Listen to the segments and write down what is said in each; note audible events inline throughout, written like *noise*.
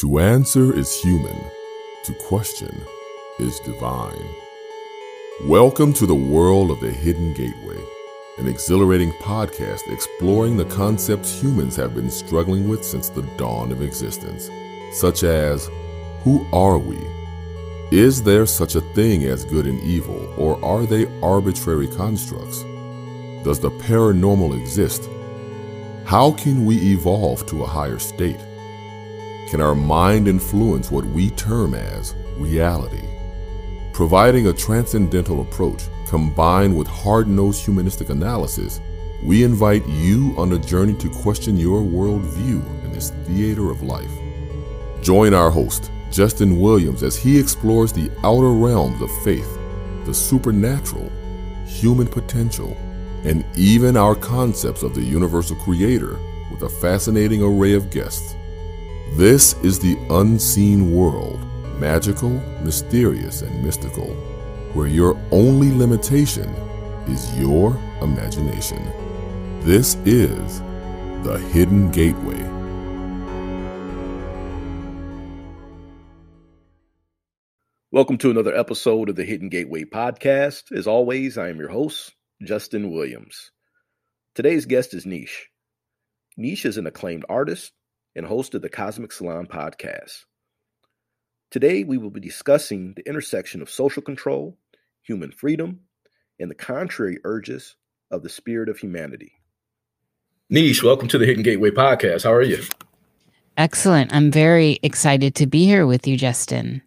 To answer is human, to question is divine. Welcome to the world of the Hidden Gateway, an exhilarating podcast exploring the concepts humans have been struggling with since the dawn of existence, such as who are we? Is there such a thing as good and evil, or are they arbitrary constructs? Does the paranormal exist? How can we evolve to a higher state? Can our mind influence what we term as reality? Providing a transcendental approach combined with hard nosed humanistic analysis, we invite you on a journey to question your worldview in this theater of life. Join our host, Justin Williams as he explores the outer realms of faith, the supernatural, human potential, and even our concepts of the universal creator with a fascinating array of guests. This is the unseen world, magical, mysterious, and mystical, where your only limitation is your imagination. This is the Hidden Gateway. Welcome to another episode of the Hidden Gateway podcast. As always, I am your host, Justin Williams. Today's guest is Niish. Niish is an acclaimed artist and host of the Cosmic Salon podcast. Today, we will be discussing the intersection of social control, human freedom, and the contrary urges of the spirit of humanity. Niish, welcome to the Hidden Gateway podcast. How are you? Excellent. I'm very excited to be here with you, Justin.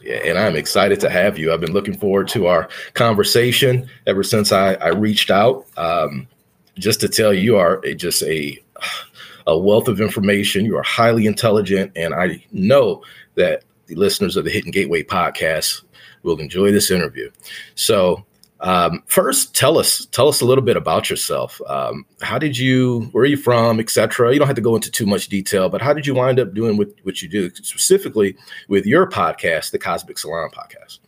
Yeah, and I'm excited to have you. I've been looking forward to our conversation ever since I, I reached out. Um, just to tell you, you are just a a wealth of information. You are highly intelligent, and I know that the listeners of the Hidden Gateway podcast will enjoy this interview. So, um, first, tell us tell us a little bit about yourself. Um, how did you, where are you from, etc. You don't have to go into too much detail, but how did you wind up doing what, what you do, specifically with your podcast, the Cosmic Salon podcast?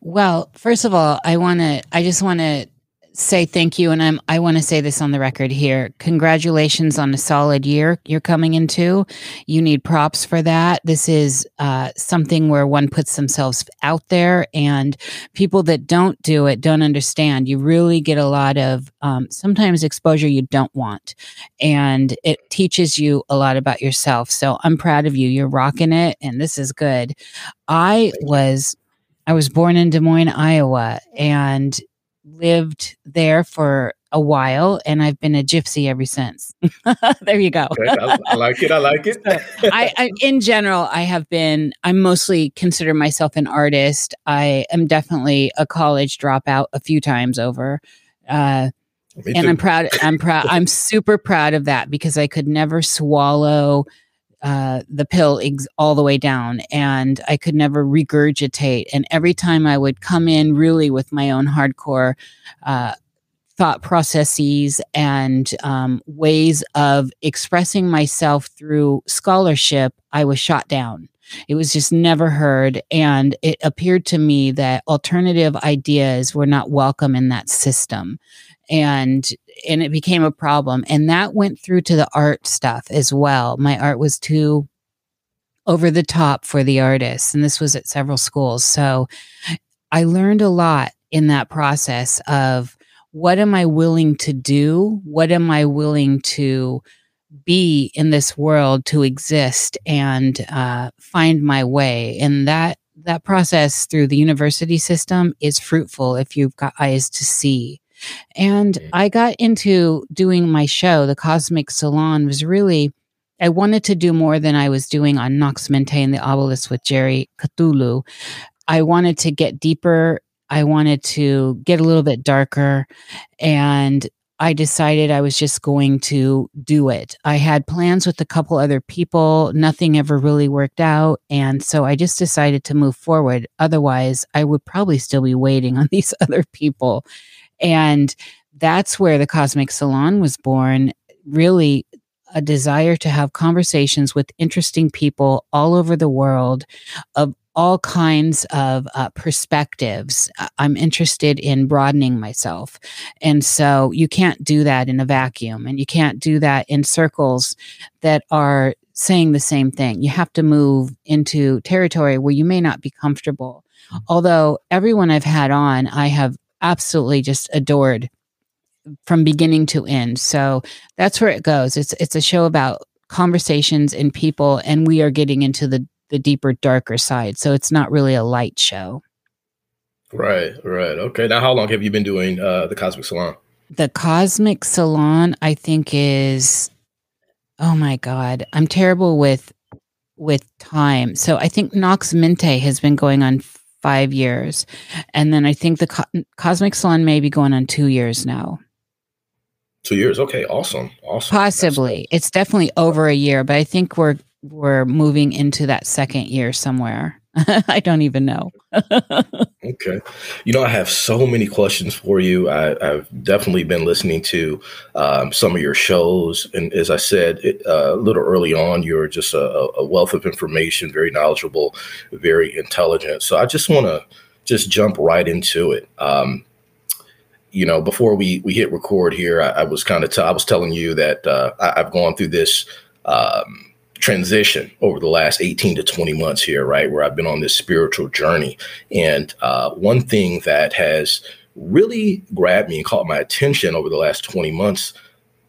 Well, first of all, I want to, I just want to say thank you and I'm I want to say this on the record here. Congratulations on a solid year you're coming into. You need props for that. This is uh, something where one puts themselves out there and people that don't do it don't understand. You really get a lot of um, sometimes exposure you don't want and it teaches you a lot about yourself. So I'm proud of you. You're rocking it and this is good. I was I was born in Des Moines, Iowa, and lived there for a while and I've been a gypsy ever since. *laughs* there you go. I, I, like it. I like it. so I, I, in general, I have been, I mostly consider myself an artist. I am definitely a college dropout a few times over. Uh, and I'm proud. I'm proud. I'm super proud of that because I could never swallow uh, the pill ex- all the way down and I could never regurgitate. And every time I would come in really with my own hardcore uh, thought processes and um, ways of expressing myself through scholarship, I was shot down. It was just never heard. And it appeared to me that alternative ideas were not welcome in that system and and it became a problem and that went through to the art stuff as well. My art was too over the top for the artists and this was at several schools. So i learned a lot in that process of what am i willing to do? What am i willing to be in this world to exist and uh, find my way? And that that process through the university system is fruitful if you've got eyes to see and mm-hmm. I got into doing my show, The Cosmic Salon, was really, I wanted to do more than I was doing on Nox Mente and the Obelisk with Jerry Cthulhu. I wanted to get deeper. I wanted to get a little bit darker. And I decided I was just going to do it. I had plans with a couple other people. Nothing ever really worked out. And so I just decided to move forward. Otherwise, I would probably still be waiting on *laughs* these other people. And that's where the Cosmic Salon was born. Really, a desire to have conversations with interesting people all over the world of all kinds of uh, perspectives. I'm interested in broadening myself. And so you can't do that in a vacuum and you can't do that in circles that are saying the same thing. You have to move into territory where you may not be comfortable. Although everyone I've had on, I have absolutely just adored from beginning to end. So that's where it goes. It's it's a show about conversations and people and we are getting into the the deeper darker side. So it's not really a light show. Right, right. Okay. Now how long have you been doing uh the Cosmic Salon? The Cosmic Salon I think is oh my god. I'm terrible with with time. So I think Nox Mente has been going on 5 years and then I think the Co- Cosmic Salon may be going on 2 years now. Two years. Okay, awesome, awesome. Possibly, it's definitely over a year, but I think we're we're moving into that second year somewhere. *laughs* I don't even know. *laughs* okay. You know, I have so many questions for you. I, have definitely been listening to um, some of your shows. And as I said it, uh, a little early on, you're just a, a, wealth of information, very knowledgeable, very intelligent. So I just want to just jump right into it. Um, you know, before we we hit record here, I, I was kind of t- I was telling you that uh, I, have gone through this um, transition over the last 18 to 20 months here, right, where I've been on this spiritual journey. And uh, one thing that has really grabbed me and caught my attention over the last 20 months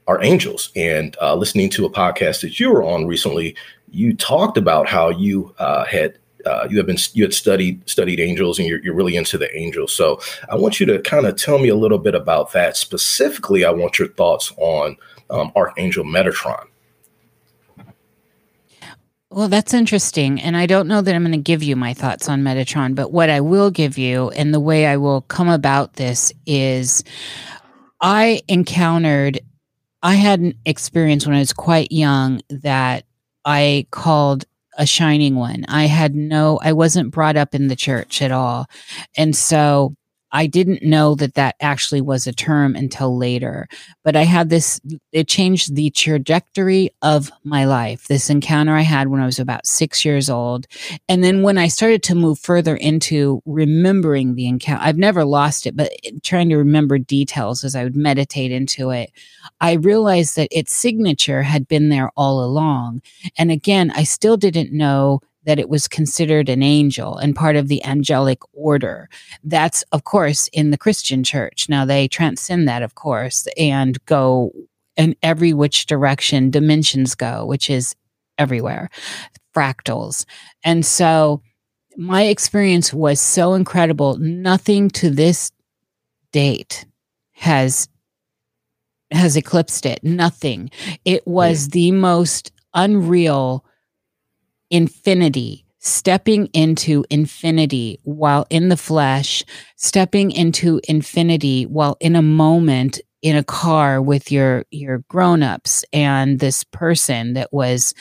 are angels. And uh, listening to a podcast that you were on recently, you talked about how you uh, had uh, you have been you had studied studied angels and you're, you're really into the angels so i want you to kind of tell me a little bit about that specifically i want your thoughts on um, archangel metatron well, that's interesting. And I don't know that I'm going to give you my thoughts on Metatron, but what I will give you and the way I will come about this is I encountered, I had an experience when I was quite young that I called a shining one. I had no, I wasn't brought up in the church at all. And so I didn't know that that actually was a term until later. But I had this, it changed the trajectory of my life. This encounter I had when I was about six years old. And then when I started to move further into remembering the encounter, I've never lost it, but trying to remember details as I would meditate into it, I realized that its signature had been there all along. And again, I still didn't know that it was considered an angel and part of the angelic order. That's, of course, in the Christian church. Now, they transcend that, of course, and go in every which direction dimensions go, which is everywhere, fractals. And so my experience was so incredible. Nothing to this date has has eclipsed it. Nothing. It was mm. the most unreal infinity, stepping into infinity while in the flesh, stepping into infinity while in a moment in a car with your your grown-ups and this person that was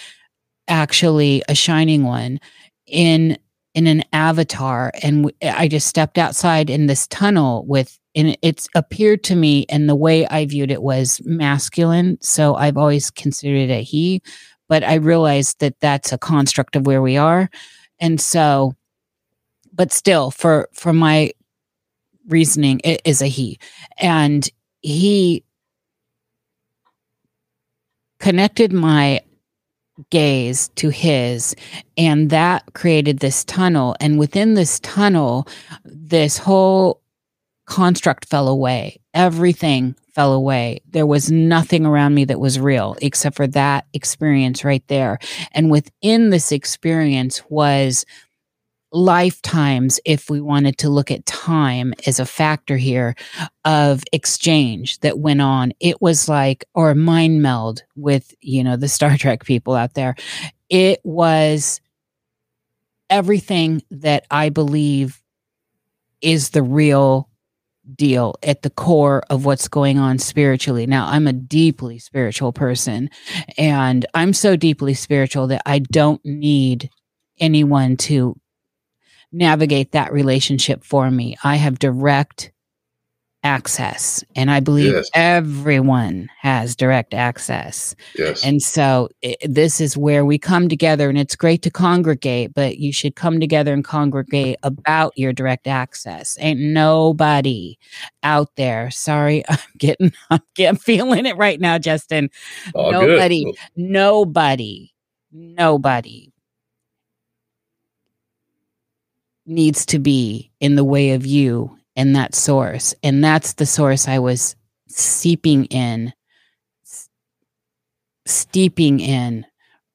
actually a shining one in in an avatar. And i just stepped outside in this tunnel with and it's appeared to me and the way i viewed it was masculine. So i've always considered it a he but I realized that that's a construct of where we are. And so, but still, for for my reasoning, it is a he, and he connected my gaze to his and that created this tunnel and within this tunnel this whole construct fell away everything fell away. There was nothing around me that was real except for that experience right there. And within this experience was lifetimes, if we wanted to look at time as a factor here, of exchange that went on. It was like, or mind meld with, you know, the *laughs* Star Trek people out there. It was everything that I believe is the real deal at the core of what's going on spiritually. Now, I'm a deeply spiritual person, and I'm so deeply spiritual that I don't need anyone to navigate that relationship for me. I have direct access and i believe yes. everyone has direct access. Yes. And so it, this is where we come together and it's great to congregate but you should come together and congregate about your direct access. Ain't nobody out there. Sorry *laughs* i'm getting i'm getting feeling it right now justin. All nobody good. nobody nobody needs to be in the way of you and that source. And that's the source I was seeping in, steeping in,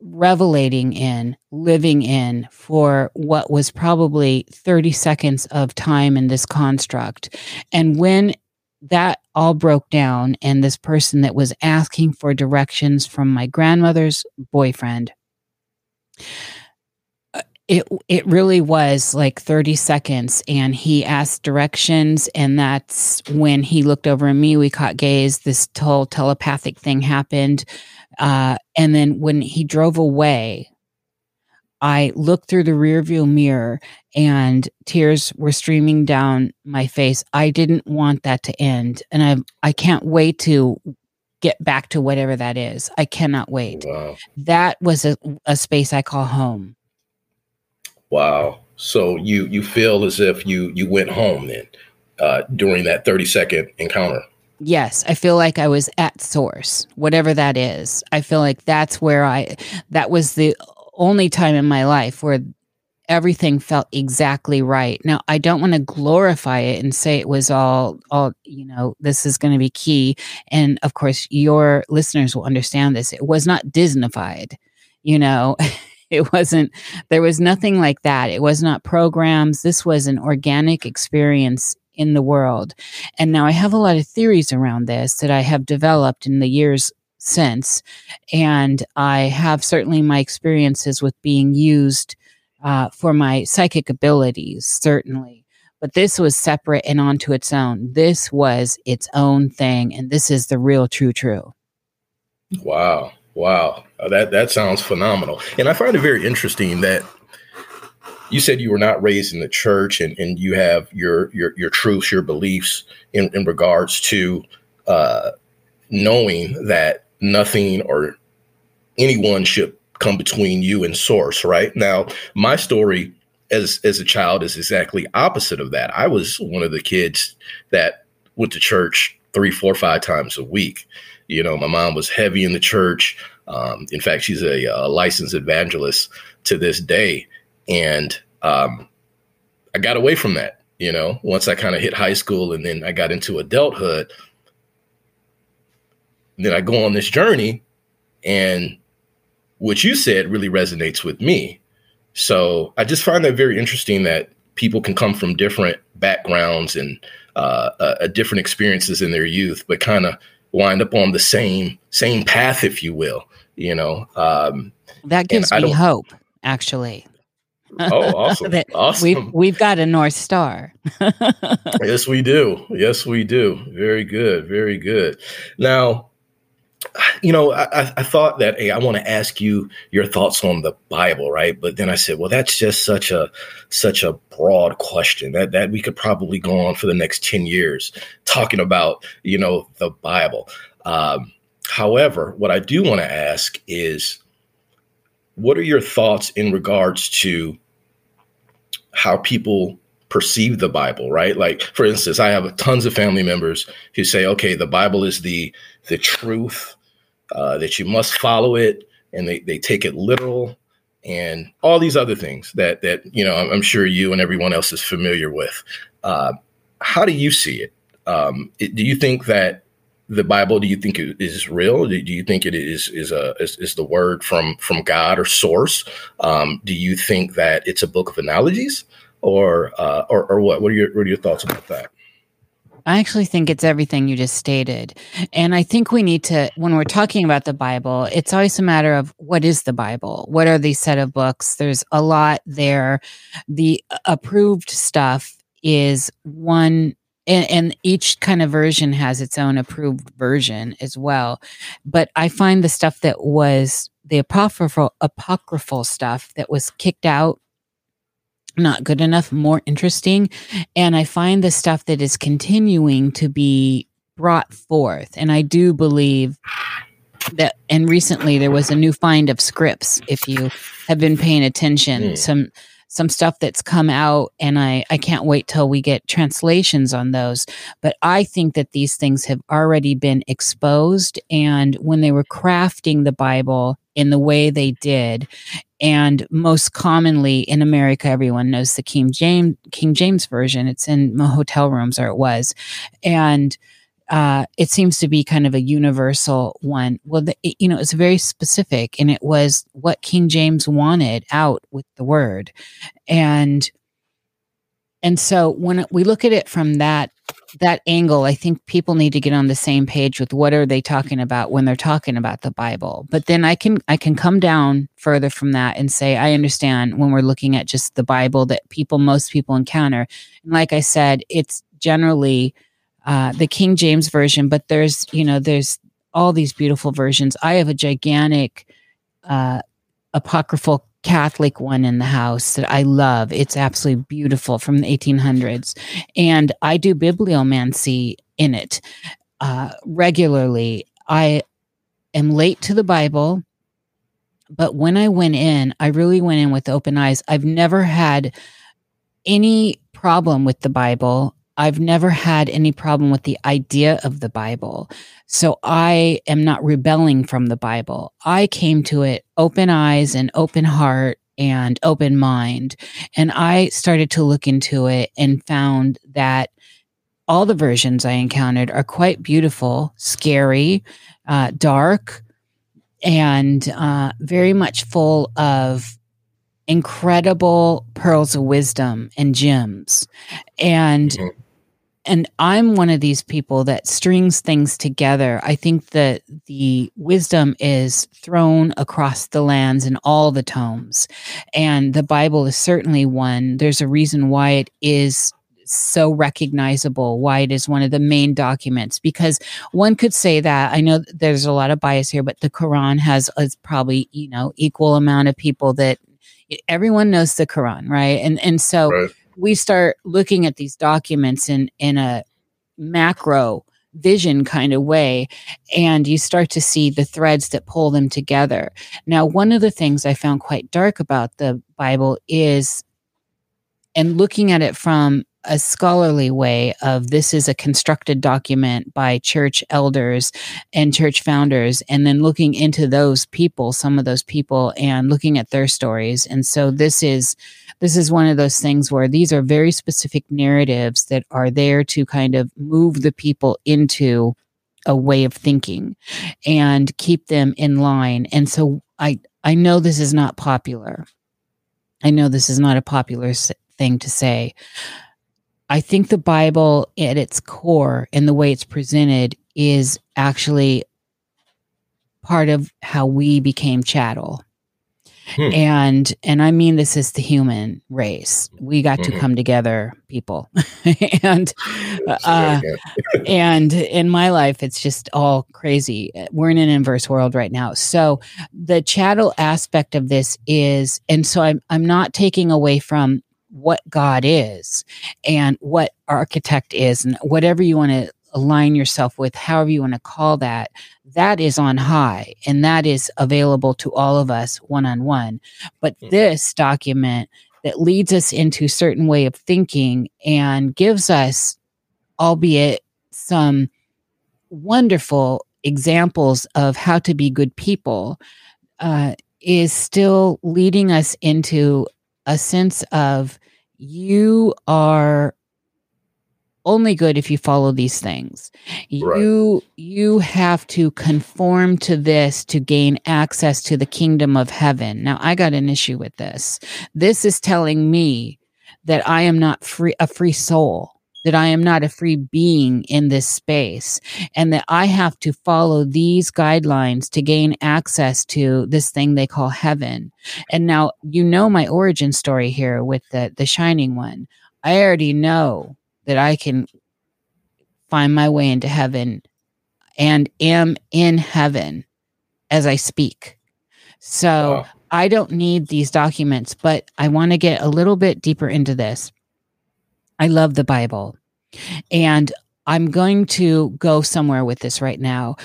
revelating in, living in for what was probably 30 seconds of time in this construct. And when that all broke down, and this person that was asking for directions from my grandmother's boyfriend it it really was like 30 seconds and he asked directions and that's when he looked over at me. We caught gaze. This whole telepathic thing happened uh, and then when he drove away i looked through the rear view mirror and tears were streaming down my face. I didn't want that to end and i i can't wait to get back to whatever that is. I cannot wait. Wow. that was a, a space i call home Wow. So you you feel as if you you went home then uh, during that 30 second encounter. Yes, I feel like I was at source, whatever that is. I feel like that's where I that was the only time in my life where everything felt exactly right. Now, I don't want to glorify it and say it was all all, you know, this is going to be key and of course your listeners will understand this. It was not Disneyfied, you know. *laughs* it wasn't there was nothing like that. It was not programs. This was an organic experience in the world. And now i have a lot of theories around this that i have developed in the years since. And i have certainly my experiences with being used uh, for my psychic abilities certainly. But this was separate and onto its own. This was its own thing and this is the real true true. Wow Wow, uh, that that sounds phenomenal. And I find it very interesting that you said you were not raised in the church and, and you have your your your truths, your beliefs in, in regards to uh, knowing that nothing or anyone should come between you and source, right? Now, my story as as a child is exactly opposite of that. I was one of the kids that went to church three, four, five times a week. You know, my mom was heavy in the church. Um, in fact, she's a, a, licensed evangelist to this day. And um, I got away from that, you know, once I kind of hit high school and then I got into adulthood. Then I go on this journey, and what you said really resonates with me. So I just find that very interesting that people can come from different backgrounds and uh, uh, different experiences in their youth, but kind of wind up on the same same path, if you will. You know, um, that gives me hope. Actually. Oh, *laughs* awesome! awesome. We've we've got a north star. *laughs* yes, we do. Yes, we do. Very good. Very good. Now, you know, I, I thought that hey, I want to ask you your thoughts on the Bible, right? But then I said, well, that's just such a such a broad question that that we could probably go on for the next ten years talking about, you know, the Bible. Um, however, what I do want to ask is, what are your thoughts in regards to how people perceive the Bible, right? Like, for instance, I have tons of family members who say, okay, the Bible is the the truth, uh, that you must follow it, and they, they take it literal, and all these other things that that you know I'm, sure you and everyone else is familiar with. Uh, how do you see it? Um, it? Do you think that the Bible? Do you think it is real? Do you think it is is a is, is the word from from God or source? Um, do you think that it's a book of analogies, or uh, or, or what? What are your what are your thoughts about that? I actually think it's everything you just stated. And I think we need to, when we're talking about the Bible, it's always a matter of what is the Bible? What are these set of books? There's a lot there. The approved stuff is one and, and, each kind of version has its own approved version as well. But I find the stuff that was the apocryphal apocryphal stuff that was kicked out not good enough, more interesting. And I find the stuff that is continuing to be brought forth. And I do believe that, and recently there was a new find of scripts, if you have been paying attention, mm. some some stuff that's come out and I, I can't wait till we get translations on those. But I think that these things have already been exposed. And when they were crafting the Bible, in the way they did. And most commonly in america everyone knows the king james king james version. It's in hotel rooms or it was. And uh, it seems to be kind of a universal one. Well, the, it, you know, it's very specific, and it was what King James wanted out with the word, and and so when we look at it from that that angle, I think people need to get on the same page with what are they talking about when they're talking about the Bible. But then I can I can come down further from that and say I understand when we're looking at just the Bible that people most people encounter. And like I said, it's generally uh, the King James version, but there's you know there's all these beautiful versions. I have a gigantic uh, apocryphal Catholic one in the house that I love. It's absolutely beautiful from the 1800s. And I do bibliomancy in it uh, regularly. I am late to the Bible, but when I went in, I really went in with open eyes. I've never had any problem with the Bible. I've never had any problem with the idea of the Bible. So I am not rebelling from the Bible. I came to it open eyes and open heart and open mind. And I started to look into it and found that all the versions I encountered are quite beautiful, scary, uh, dark, and uh, very much full of incredible pearls of wisdom and gems. And mm-hmm and I'm one of these people that strings things together. I think that the wisdom is thrown across the lands in all the tomes. And the Bible is certainly one. There's a reason why it is so recognizable, why it is one of the main documents. Because one could say that I know there's a lot of bias here, but the Quran has is probably, you know, equal amount of people that everyone knows the Quran, right? And and so right we start looking at these documents in in a macro vision kind of way and you start to see the threads that pull them together. Now one of the things i found quite dark about the bible is and looking at it from a scholarly way of this is a constructed document by church elders and church founders and then looking into those people some of those people and looking at their stories. And so this is this is one of those things where these are very specific narratives that are there to kind of move the people into a way of thinking and keep them in line. And so i i know this is not popular. I know this is not a popular thing to say I think the Bible at its core and the way it's presented is actually part of how we became chattel. Hmm. And and I mean this is the human race. We got mm-hmm. to come together, people. *laughs* and uh, *laughs* and in my life it's just all crazy. We're in an inverse world right now. So the chattel aspect of this is and so I'm I'm not taking away from what God is and what architect is and whatever you want to align yourself with, however you want to call that, that is on high and that is available to all of us one on one. But mm-hmm. this document that leads us into a certain way of thinking and gives us, albeit some wonderful examples of how to be good people, uh, is still leading us into a sense of you are only good if you follow these things. Right. You you have to conform to this to gain access to the kingdom of heaven. Now I got an issue with this. This is telling me that I am not free a free soul that I am not a free being in this space and that I have to follow these guidelines to gain access to this thing they call heaven. And now you know my origin story here with the the shining one. I already know that I can find my way into heaven and am in heaven as I speak. So wow. I don't need these documents, but I want to get a little bit deeper into this. I love the Bible. And I'm going to go somewhere with this right now.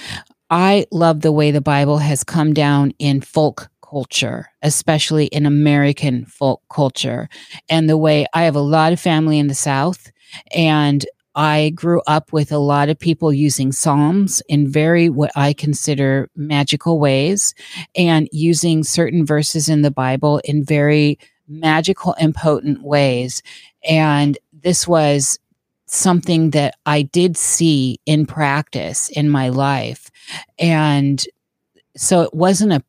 I love the way the Bible has come down in folk culture, especially in American folk culture, and the way I have a lot of family in the South, and I grew up with a lot of people using Psalms in very what I consider magical ways and using certain verses in the Bible in very magical and potent ways. And this was something that I did see in practice in my life. And so it wasn't a,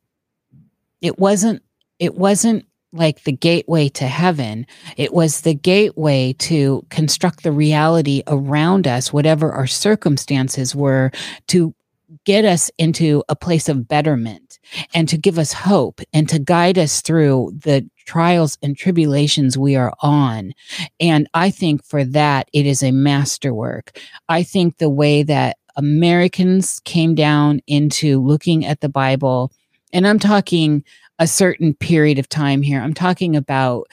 it wasn't, it wasn't like the gateway to heaven. It was the gateway to construct the reality around us, whatever our circumstances were, to get us into a place of betterment and to give us hope and to guide us through the trials and tribulations we are on. And I think for that, it is a masterwork. I think the way that Americans came down into looking at the Bible, and I'm talking a certain period of time here. I'm talking about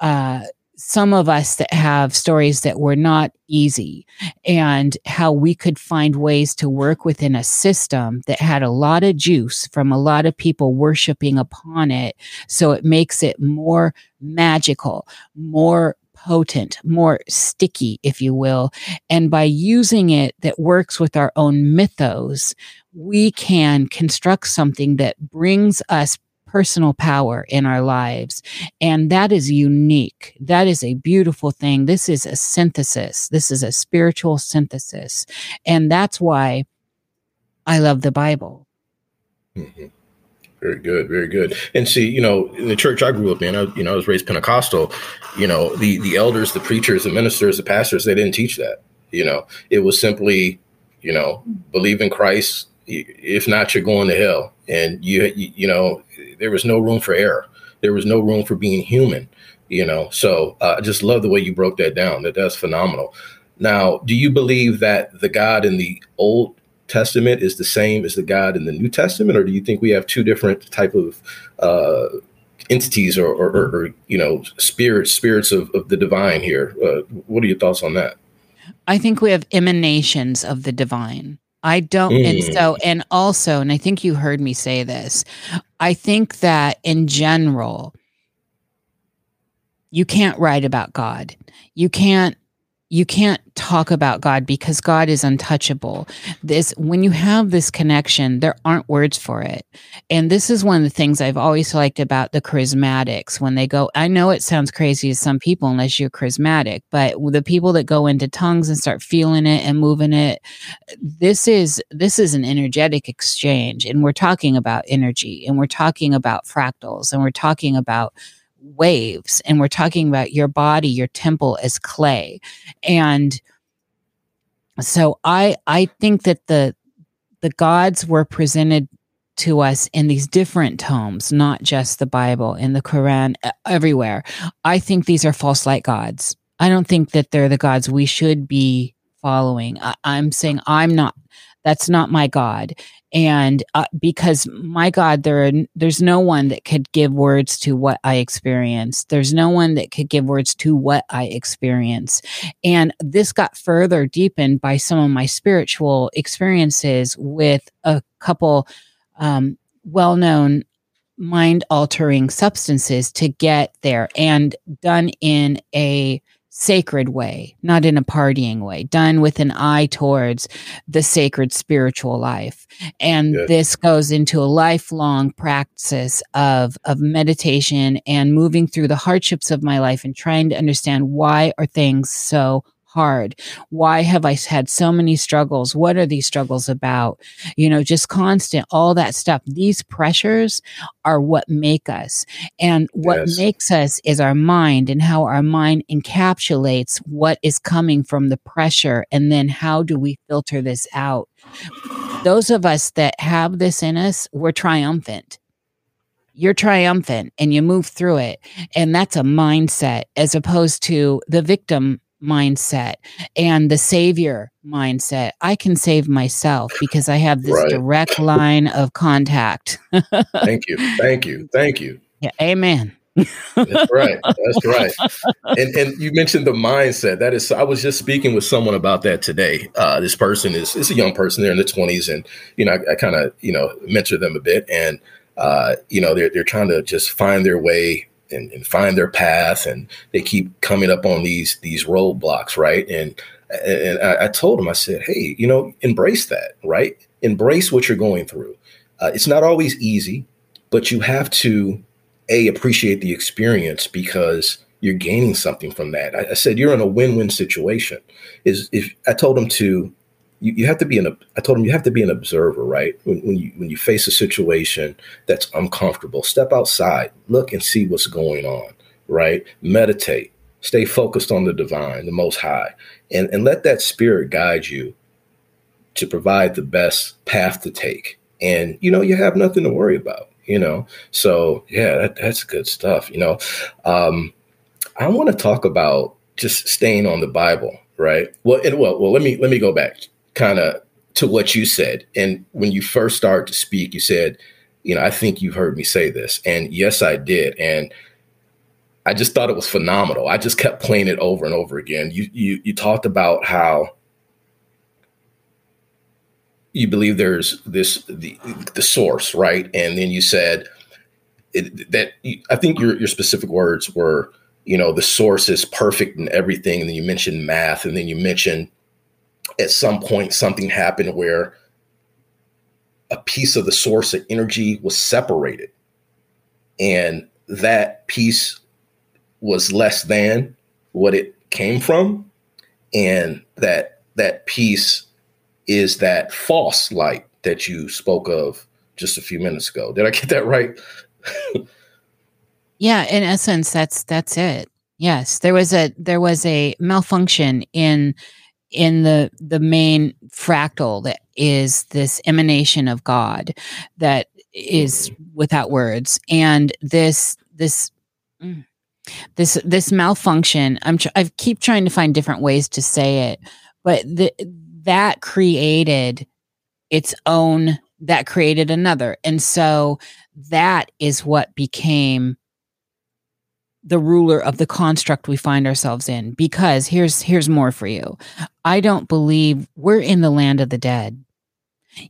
uh, some of us that have stories that were not easy and how we could find ways to work within a system that had a lot of juice from a lot of people worshiping upon it. So it makes it more magical, more potent, more sticky, if you will. And by using it that works with our own mythos, we can construct something that brings us personal power in our lives. And that is unique. That is a beautiful thing. This is a synthesis. This is a spiritual synthesis. And that's why I love the Bible. Mm-hmm. Very good, very good. And see, you know, in the church I grew up in, I, you know, I was raised Pentecostal. You know, the the elders, the preachers, the ministers, the pastors, they didn't teach that. You know, it was simply, you know, believe in Christ. If not, you're going to hell. And you, you, you know, there was no room for error. There was no room for being human, you know. So uh, I just love the way you broke that down. That that's phenomenal. Now, do you believe that the God in the Old Testament is the same as the God in the New Testament, or do you think we have two different type of uh, entities or, or, or, or, you know spirits spirits of, of the divine here? Uh, what are your thoughts on that? I think we have emanations of the divine. I don't. Mm. And so, and also, and I think you heard me say this, I think that in general, you can't write about God. You can't you can't talk about God because God is untouchable. This when you have this connection, there aren't words for it. And this is one of the things I've always liked about the charismatics when they go, I know it sounds crazy to some people unless you're charismatic, but the people that go into tongues and start feeling it and moving it, this is this is an energetic exchange and we're talking about energy and we're talking about fractals and we're talking about waves and we're talking about your body your temple as clay. And so i i think that the the gods were presented to us in these different tomes not just the bible in the quran everywhere. I think these are false light gods. I don't think that they're the gods we should be following. I, i'm saying i'm not that's not my god. And uh, because my god there are, there's no one that could give words to what i experienced there's no one that could give words to what i experience. And this got further deepened by some of my spiritual experiences with a couple um, well-known mind altering substances to get there and done in a sacred way, not in a partying way, done with an eye towards the sacred spiritual life. And yes. this goes into a lifelong practice of, of meditation and moving through the hardships of my life and trying to understand why are things so hard? Why have I had so many struggles? What are these struggles about? You know, just constant, all that stuff. These pressures are what make us. And what yes. makes us is our mind and how our mind encapsulates what is coming from the pressure. And then how do we filter this out? Those of us that have this in us, we're triumphant you're triumphant and you move through it. And that's a mindset as opposed to the victim mindset and the savior mindset. I can save myself because I have this right. direct line of contact. Thank you. Thank you. Thank you. Yeah. Amen. That's right. That's right. And and you mentioned the mindset. That is, I was just speaking with someone about that today. Uh, this person is is a young person. They're in the twenties, and you know, I, I kind of you know mentor them a bit, and uh, you know, they're they're trying to just find their way and, and find their path and they keep coming up on these these roadblocks right and And I, I told him, I said, hey, you know, embrace that, right? Embrace what you're going through. Uh, it's not always easy, but you have to a appreciate the experience because you're gaining something from that. I, I said you're in a win-win situation. Is if I told him to, you, you have to be an. I told him you have to be an observer, right? When, when you when you face a situation that's uncomfortable, step outside, look and see what's going on, right? Meditate, stay focused on the divine, the Most High, and and let that spirit guide you to provide the best path to take. And you know you have nothing to worry about you know so yeah that, that's good stuff you know um I want to talk about just staying on the Bible, right? Well, and well, well, let me let me go back kind of to what you said. And when you first started to speak, you said, you know, I think you've heard me say this. And yes, I did. And I just thought it was phenomenal. I just kept playing it over and over again. You you you talked about how you believe there's this the the source, right? And then you said it, that I think your your specific words were you know the source is perfect and everything and then you mentioned math and then you mentioned at some point something happened where a piece of the source of energy was separated and that piece was less than what it came from and that that piece is that false light that you spoke of just a few minutes ago did i get that right *laughs* Yeah, in essence, that's that's it. Yes, there was a there was a malfunction in in the the main fractal that is this emanation of God that is mm-hmm. without words, and this this. Mm, this this malfunction i'm tr- i keep trying to find different ways to say it but the, that created its own that created another and so that is what became the ruler of the construct we find ourselves in because here's here's more for you. I don't believe we're in the land of the dead.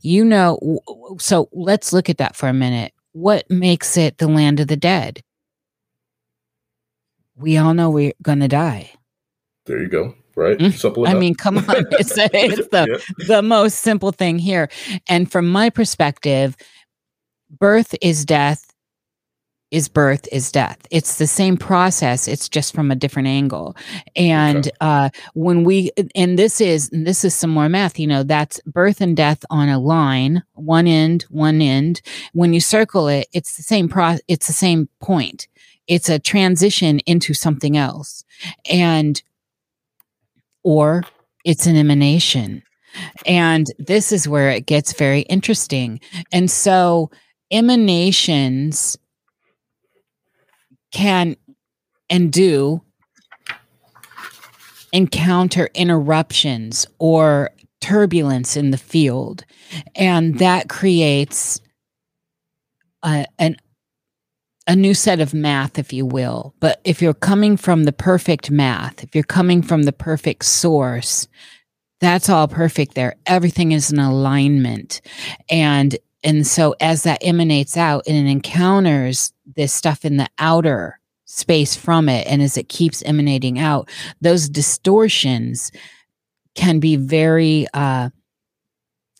You know so let's look at that for a minute. What makes it the land of the dead? We all know we're gonna die. There you go right? Mm, simple i mean come on it's, *laughs* it's the yeah. the most simple thing here. And from my perspective birth is death is birth is death. It's the same process it's just from a different angle. And okay. uh when we and this is and this is some more math you know that's birth and death on a line one end one end. When you circle it it's the same pro it's the same point. It's a transition into something else. And or it's an emanation. And this is where it gets very interesting. And so emanations can and do encounter interruptions or turbulence in the field. And that creates a, an a new set of math if you will. But if you're coming from the perfect math if you're coming from the perfect source that's all perfect there. Everything is in alignment. And and so as that emanates out and it encounters this stuff in the outer space from it and as it keeps emanating out those distortions can be very uh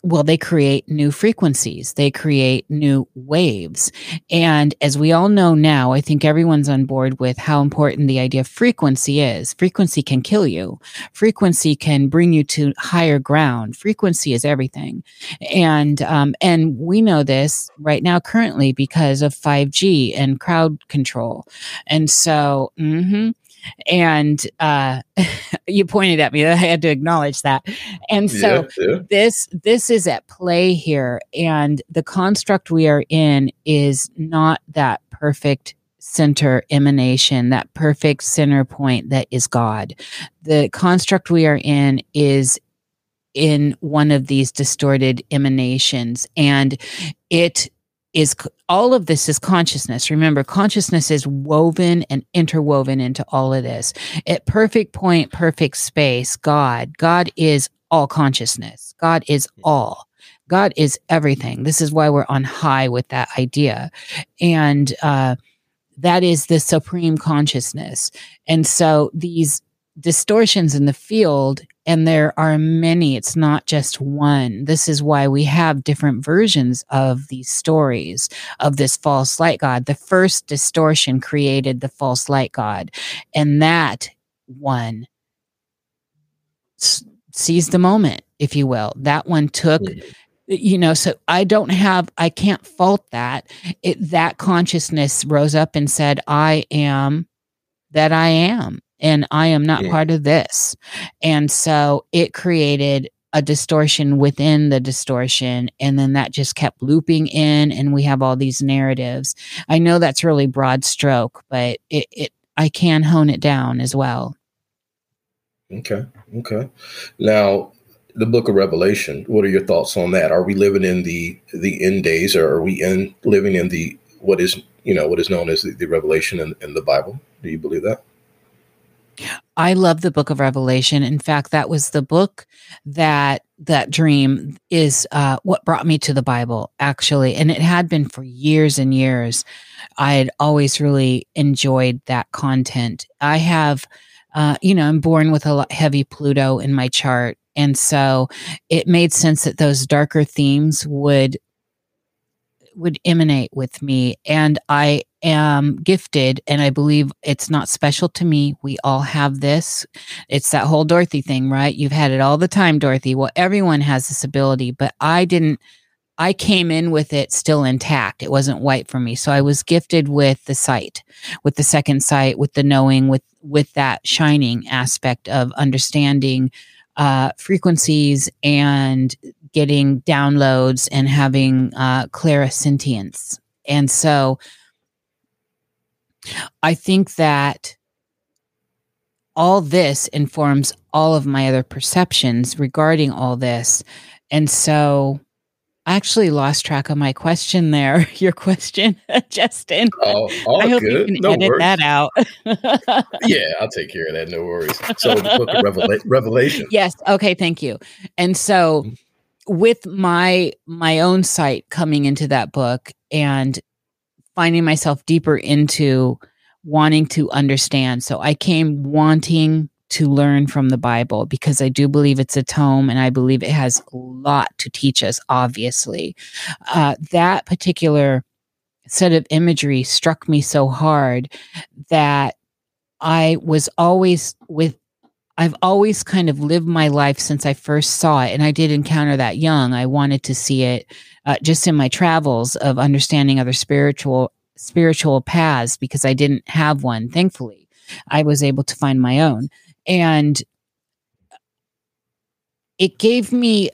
well, they create new frequencies, they create new waves. And as we all know now, I think everyone's on board with how important the idea of frequency is. Frequency can kill you, frequency can bring you to higher ground. Frequency is everything. And, um, and we know this right now currently because of 5G and crowd control. And so, mm-hmm, and uh, *laughs* you pointed at me i had to acknowledge that and so yeah, yeah. this this is at play here and the construct we are in is not that perfect center emanation that perfect center point that is god the construct we are in is in one of these distorted emanations and it is all of this is consciousness. Remember, consciousness is woven and interwoven into all of this. At perfect point, perfect space, God, God is all consciousness. God is all. God is everything. This is why we're on high with that idea. And uh, that is the supreme consciousness. And so these distortions in the field and there are many it's not just one. This is why we have different versions of these stories of this false light god. The first distortion created the false light god and that one seized the moment if you will. That one took mm-hmm. you know so i don't have i can't fault that. It that consciousness rose up and said i am that i am and I am not yeah. part of this. And so it created a distortion within the distortion. And then that just kept looping in, and we have all these narratives. I know that's really broad stroke, but it, it I can hone it down as well. Okay. Okay. Now, the book of revelation what are your thoughts on that are we living in the the end days or are we in living in the what is you know what is known as the, the revelation in, in the bible do you believe that I love the book of Revelation. In fact, that was the book that that dream is uh, what brought me to the Bible, actually. And it had been for years and years. I had always really enjoyed that content. I have, uh, you know, I'm born with a heavy Pluto in my chart. And so it made sense that those darker themes would would emanate with me. And I am gifted, and I believe it's not special to me. We all have this. It's that whole Dorothy thing, right? You've had it all the time, Dorothy. Well, everyone has this ability, but I didn't. I came in with it still intact. It wasn't white for me. So I was gifted with the sight, with the second sight, with the knowing, with with that shining aspect of understanding uh, frequencies and getting downloads and having uh, clairsentience. And so I think that all this informs all of my other perceptions regarding all this. And so I actually lost track of my question there. *laughs* Your question, *laughs* Justin. Oh, all I hope good. you can no edit worries. that out. *laughs* yeah, I'll take care of that. No worries. So the book of Revela- Revelation. Yes. Okay. Thank you. And so, mm-hmm. with my my own sight coming into that book and finding myself deeper into wanting to understand. So I came wanting to learn from the Bible because I do believe it's a tome and I believe it has a lot to teach us, obviously. Uh, that particular set of imagery struck me so hard that I was always with I've always kind of lived my life since I first saw it, and I did encounter that young. I wanted to see it uh, just in my travels of understanding other spiritual spiritual paths because I didn't have one. Thankfully, I was able to find my own. And it gave me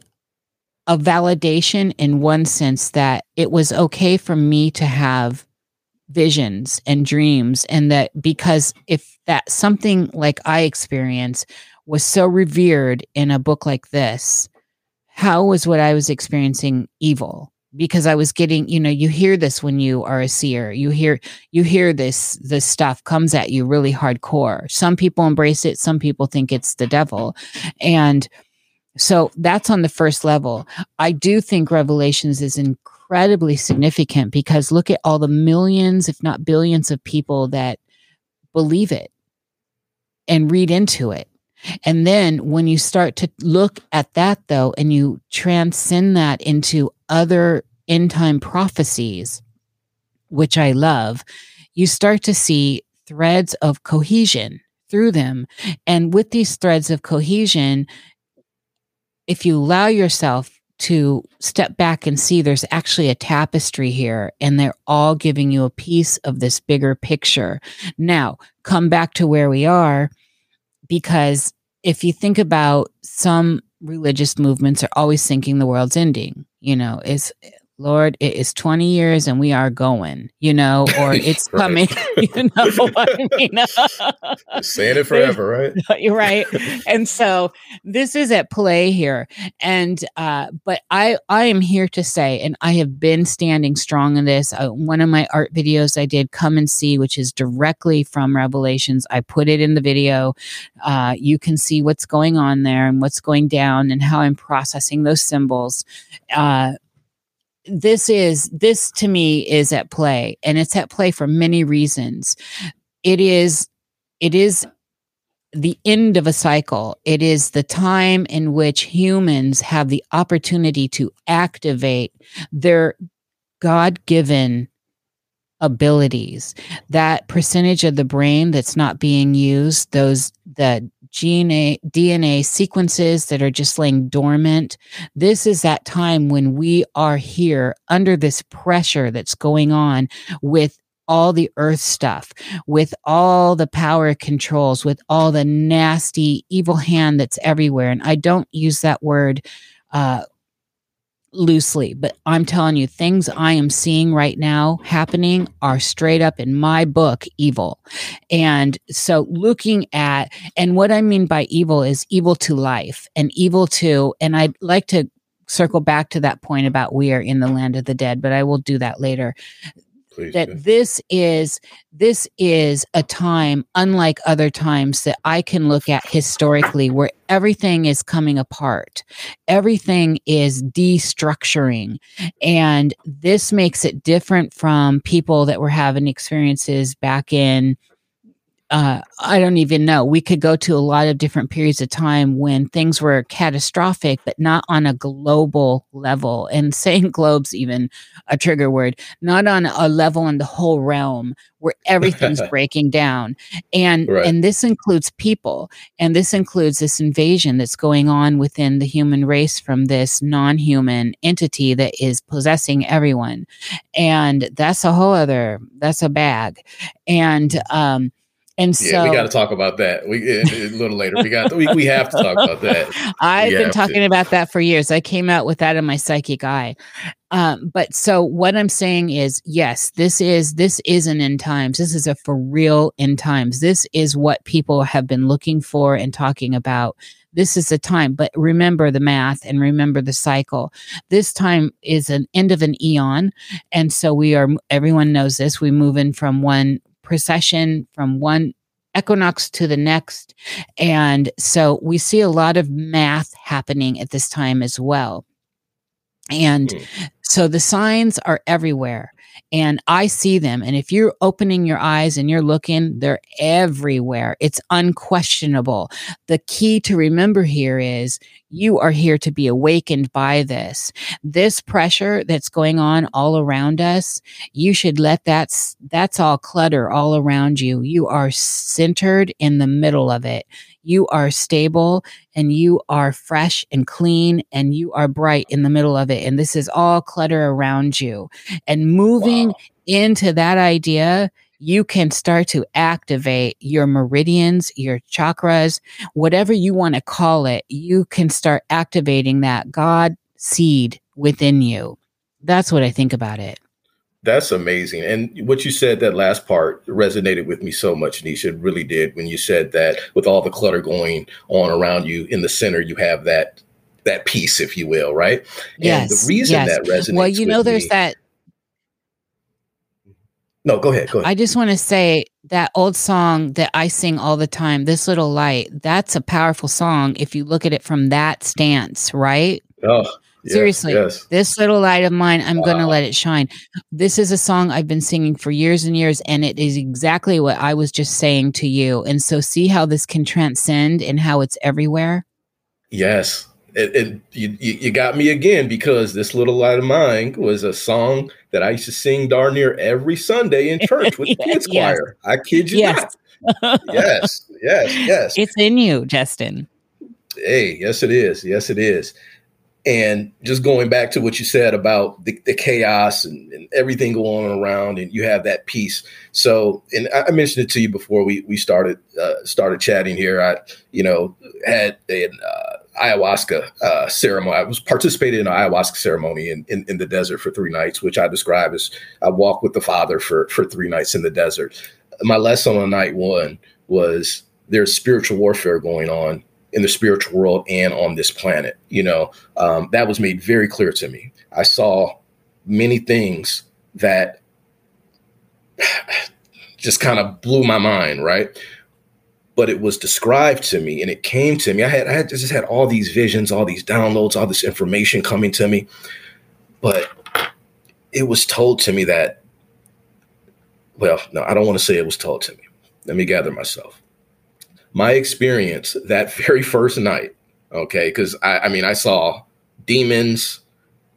a validation in one sense that it was okay for me to have visions and dreams and that because if that something like i experience was so revered in a book like this how was what i was experiencing evil because I was getting, you know, you hear this when you are a seer. You hear you hear this this stuff comes at you really hardcore. Some people embrace it, some people think it's the devil. And so that's on the first level. I do think Revelations is incredibly significant because look at all the millions, if not billions of people that believe it and read into it. And then when you start to look at that, though, and you transcend that into other end time prophecies, which I love, you start to see threads of cohesion through them. And with these threads of cohesion, if you allow yourself to step back and see there's actually a tapestry here and they're all giving you a piece of this bigger picture. Now, come back to where we are because if you think about some religious movements are always thinking the world's ending, you know, is Lord, it is 20 years and we are going, you know, or *laughs* it's coming, *laughs* you know what I *laughs* mean? Saying it forever, right? You're right. And so this is at play here. And, uh, but I, I am here to say, and I have been standing strong in this. Uh, one of my art videos I did, Come and See, which is directly from Revelations. I put it in the video. Uh, you can see what's going on there and what's going down and how I'm processing those symbols. Uh, this is this to me is at play and it's at play for many reasons it is it is the end of a cycle. It is the time in which humans have the opportunity to activate their God given abilities. That percentage of the brain that's not being used, those the DNA, DNA sequences that are just laying dormant. This is that time when we are here under this pressure that's going on with all the earth stuff, with all the power controls, with all the nasty evil hand that's everywhere. And I don't use that word uh, loosely, but I'm telling you, things I am seeing right now happening are straight up in my book evil. And so looking at, and what I mean by evil is evil to life and evil to, and I'd like to circle back to that point about we are in the land of the dead, but I will do that later. Please that this is this is a time unlike other times that I can look at historically where everything is coming apart. Everything is destructuring. And this makes it different from people that were having experiences back in uh, I don't even know. We could go to a lot of different periods of time when things were catastrophic, but not on a global level. And *laughs* saying globe's even a trigger word, not on a level in the whole realm where everything's *laughs* breaking down. And right. and this includes people, and this includes this invasion that's going on within the human race from this non-human entity that is possessing everyone. And that's a whole other that's a bag. And um and so yeah, we got to talk about that. We a little later. We got we, we have to talk about that. I've we been talking to. about that for years. I came out with that in my psychic eye. Um, but so what I'm saying is, yes, this is this is an end times. This is a for real end times. This is what people have been looking for and talking about. This is the time. But remember the math and remember the cycle. This time is an end of an eon, and so we are. Everyone knows this. We move in from one precession from one equinox to the next. And so we see a lot of math happening at this time as well. And mm. so the signs are everywhere and I see them. And if you're opening your eyes and you're looking, they're everywhere. It's unquestionable. The key to remember here is you are here to be awakened by this. This pressure that's going on all around us, you should let that, that's all clutter all around you. You are centered in the middle of it you are stable and you are fresh and clean and you are bright in the middle of it. And this is all clutter around you. And moving wow. into that idea, you can start to activate your meridians, your chakras, whatever you want to call it. You can start activating that God seed within you. That's what I think about it. That's amazing. And what you said, that last part resonated with me so much, Niish. It really did when you said that with all the clutter going on around you in the center, you have that that peace, if you will, right? Yes. And the reason yes. that resonates. Well, you know, there's me, that. No, go ahead. Go ahead. I just want to say that old song that I sing all the time, This Little Light, that's a powerful song if you look at it from that stance, right? Oh, Seriously, yes. this little light of mine, I'm wow. going to let it shine. This is a song I've been singing for years and years, and it is exactly what I was just saying to you. And so, see how this can transcend and how it's everywhere? Yes. And, you, you got me again because this little light of mine was a song that I used to sing darn near every Sunday in church with the *laughs* kids yes. choir. I kid you yes. not. yes, yes, yes. *laughs* It's in you, Justin. Hey, yes, it is. Yes, it is. And just going back to what you said about the, the chaos and, and, everything going on around, and you have that peace. So, and I mentioned it to you before we we started uh, started chatting here. I, you know, had an uh, ayahuasca uh, ceremony. I was participated in an ayahuasca ceremony in, in, in the desert for three nights, which I describe as I walked with the Father for for three nights in the desert. My lesson on night one was there's spiritual warfare going on in the spiritual world and on this planet. You know, um, that was made very clear to me. I saw many things that *sighs* just kind of blew my mind, right? But it was described to me and it came to me. I had I had just had all these visions, all these downloads, all this information coming to me. But it was told to me that, well, no, I don't want to say it was told to me. Let me gather myself my experience that *laughs* very first night, okay, because I, I mean, I saw demons.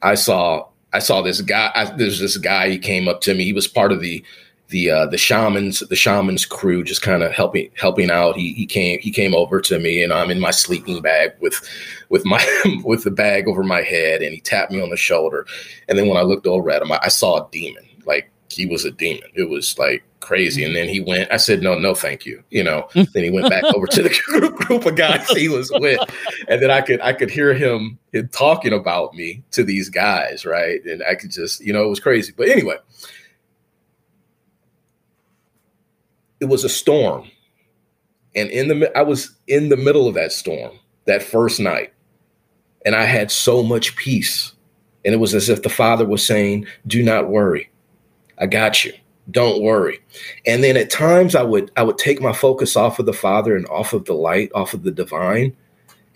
I saw I saw this guy. I, there's this guy. He came up to me. He was part of the the uh, the shamans the shamans crew, just kind of helping helping out. He he came he came over to me, and I'm in my sleeping bag with with my *laughs* with the bag over my head, and he tapped me on the shoulder. And then when I looked over at him, I, I saw a demon. Like he was a demon. It was like crazy. And mm. then he went, I said, no, no, thank you. You know, *laughs* then he went back over to the *laughs* group, group of guys he was with. And then I could, I could hear him, him talking about me to these guys. Right. And I could just, you know, it was crazy. But anyway, it was a storm. And in the, I was in the middle of that storm that first night. And I had so much peace. And it was as if the father was saying, do not worry. I got you. Don't worry. And then at times i would i would take my focus off of the father and off of the light off of the divine.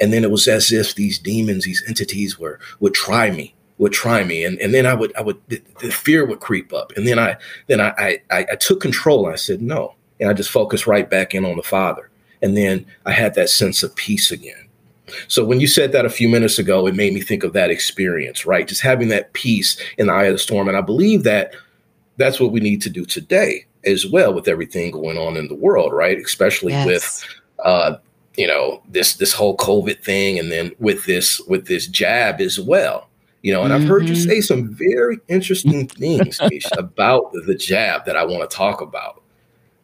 And then it was as if these demons these entities were would try me would try me. And, and then i would i would the, the fear would creep up. And then i then I, I i took control. I said no. And i just focused right back in on the father. And then i had that sense of peace again. So when you said that a few minutes ago it made me think of that experience right? Just having that peace in the eye of the storm. And i believe that that's what we need to do today as well with everything going on in the world, right? Especially yes. with uh, you know this this whole COVID thing, and then with this with this jab as well. You know, and mm-hmm. I've heard you mm-hmm. say some very interesting things *laughs* about the jab that I want to talk about.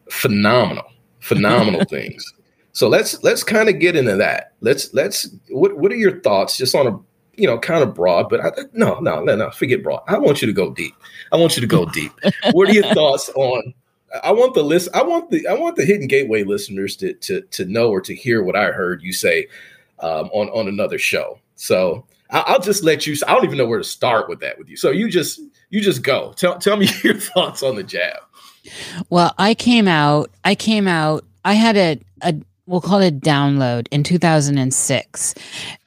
Phenomenal, phenomenal *laughs* things. So let's let's kind of get into that. Let's let's what what are your thoughts just on a you know, kind of broad, but I, no, no, no, no, forget broad. I want you to go deep. I want you to go deep. *laughs* what are your thoughts on? I want the list. I want the I want the Hidden Gateway listeners to to to know or to hear what I heard you say um, on on another show. So I, will just let you. I don't even know where to start with that with you. So you just you just go. Tell tell me *laughs* your thoughts on the jab. Well, I came out. I came out. I had a a we'll call it download in 2006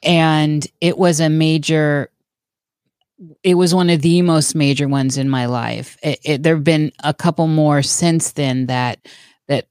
and it was a major it was one of the most major ones in my life. It, it, there have been a couple more since then that that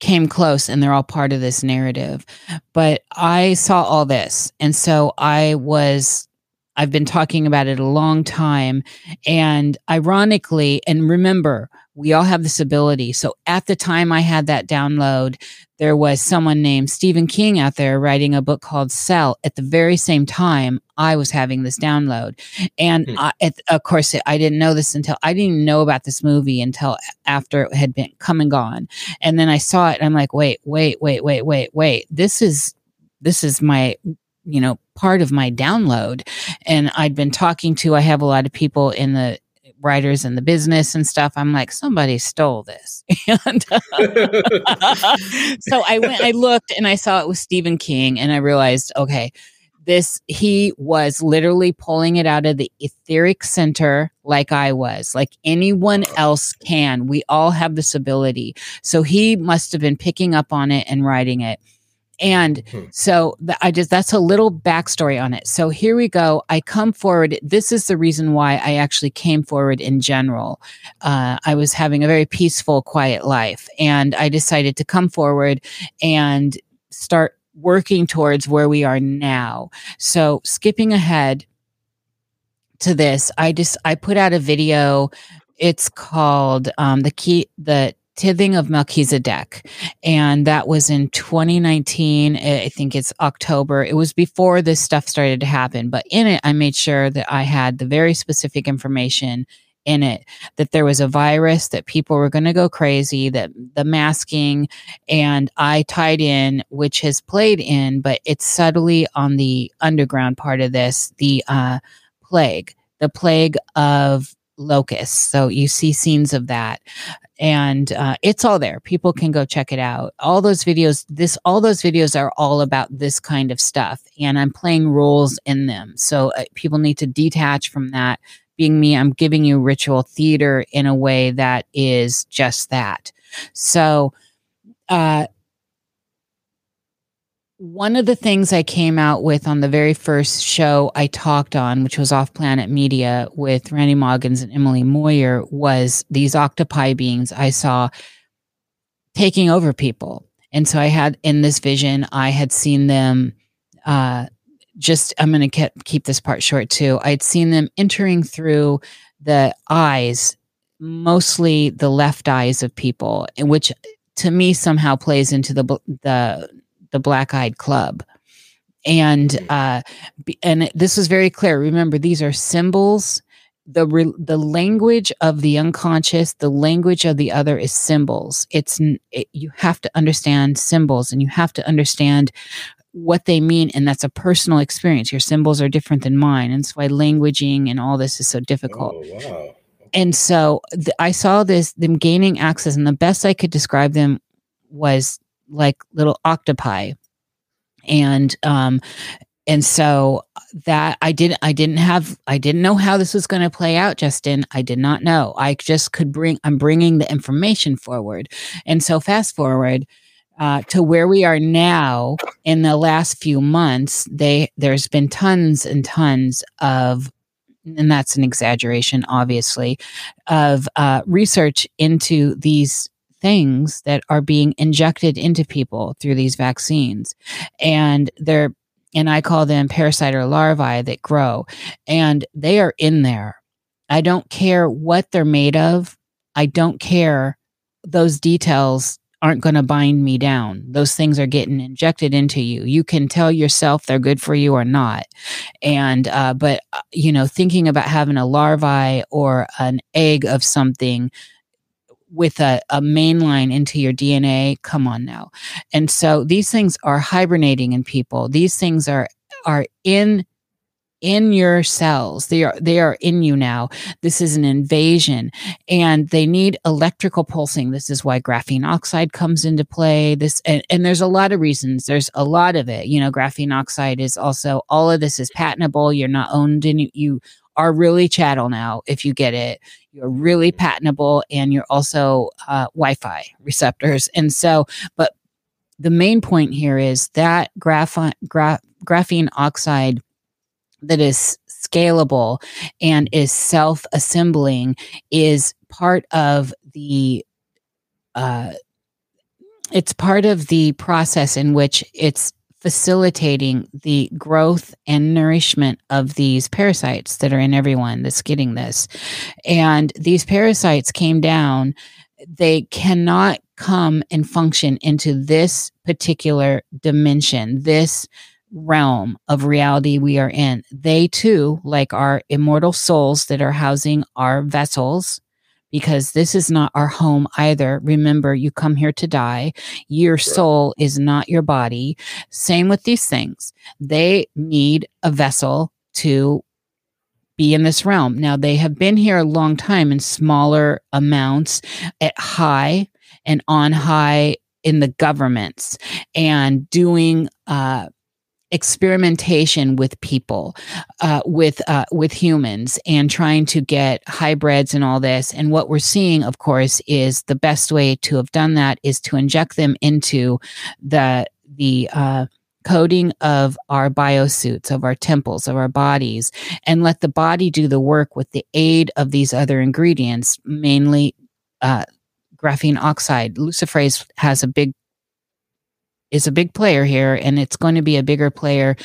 came close and they're all part of this narrative. But i saw all this. And so i was I've been talking about it a long time. And ironically, and remember, we all have this ability. So at the time I had that download, there was someone named Stephen King out there writing a book called Cell at the very same time I was having this download. And hmm. I, at, of course, I didn't know this until I didn't know about this movie until after it had been come and gone. And then I saw it and I'm like, wait, wait, wait, wait, wait, wait. This is this is my you know part of my download and i'd been talking to i have a lot of people in the writers in the business and stuff i'm like somebody stole this. *laughs* And so i went i looked and i saw it was stephen king and i realized okay this he was literally pulling it out of the etheric center like i was like anyone else can. We all have this ability. So he must have been picking up on it and writing it and hmm. so I just, that's a little backstory on it. So here we go. I come forward. This is the reason why I actually came forward in general. Uh, I was having a very peaceful, quiet life, and I decided to come forward and start working towards where we are now. So skipping ahead to this, I just, I put out a video. It's called um, the key, the Tithing of Melchizedek. And that was in 2019. I think it's October. It was before this stuff started to happen. But in it, I made sure that I had the very specific information in it that there was a virus, that people were going to go crazy, that the masking, and I tied in, which has played in, but it's subtly on the underground part of this, the uh, plague, the plague of locusts. So you see scenes of that. And uh, it's all there. People can go check it out. All those videos this all those videos are all about this kind of stuff and i'm playing roles in them. So uh, people need to detach from that. Being me i'm giving you ritual theater in a way that is just that. So uh one of the things I came out with on the very first show I talked on, which was Off Planet Media with Randy Maugans and Emily Moyer, was these octopi beings I saw taking over people. and so I had in this vision, I had seen them. Uh, just I'm going to keep this part short too. I'd seen them entering through the eyes, mostly the left eyes of people, which to me somehow plays into the the the black eyed club. And mm. uh and this was very clear. Remember these are symbols. The re- the language of the unconscious the language of the other is symbols. It's it, you have to understand symbols and you have to understand what they mean and that's a personal experience. Your symbols are different than mine and that's why languaging and all this is so difficult. Oh, wow. and so i saw this them gaining access and the best i could describe them was like little octopi. And um and so that i didn't i didn't have i didn't know how this was going to play out justin. I did not know. I just could bring i'm bringing the information forward. And so fast forward uh, to where we are now in the last few months they there's been tons and tons of and that's an exaggeration obviously of uh, research into these things that are being injected into people through these vaccines. And they're, and I call them parasite or larvae that grow, and they are in there. I don't care what they're made of. I don't care. Those details aren't going to bind me down. Those things are getting injected into you. You can tell yourself they're good for you or not. And, uh, but, uh, you know, thinking about having a larvae or an egg of something with a, a main line into your DNA. Come on now. And so these things are hibernating in people. These things are are in in your cells. They are they are in you now. This is an invasion. And they need electrical pulsing. This is why graphene oxide comes into play. This and, and there's a lot of reasons. There's a lot of it. You know graphene oxide is also all of this is patentable. You're not owned and you are really chattel now if you get it. You're really patentable and you're also uh, wi-fi receptors. And so but the main point here is that graphene, gra- graphene oxide that is scalable and is self-assembling is part of the uh, it's part of the process in which it's facilitating the growth and nourishment of these parasites that are in everyone that's getting this. And these parasites came down, they cannot come and function into this particular dimension, this realm of reality we are in. They too, like our immortal souls that are housing our vessels, because this is not our home either. Remember, you come here to die. Your right. soul is not your body. Same with these things. They need a vessel to be in this realm. Now, they have been here a long time in smaller amounts at high and on high in the governments and doing uh, experimentation with people uh, with uh, with humans and trying to get hybrids and all this. And what we're seeing of course is the best way to have done that is to inject them into the the uh, coding of our biosuits of our temples of our bodies and let the body do the work with the aid of these other ingredients mainly uh, graphene oxide. Luciferase has a big is a big player here and it's going to be a bigger player.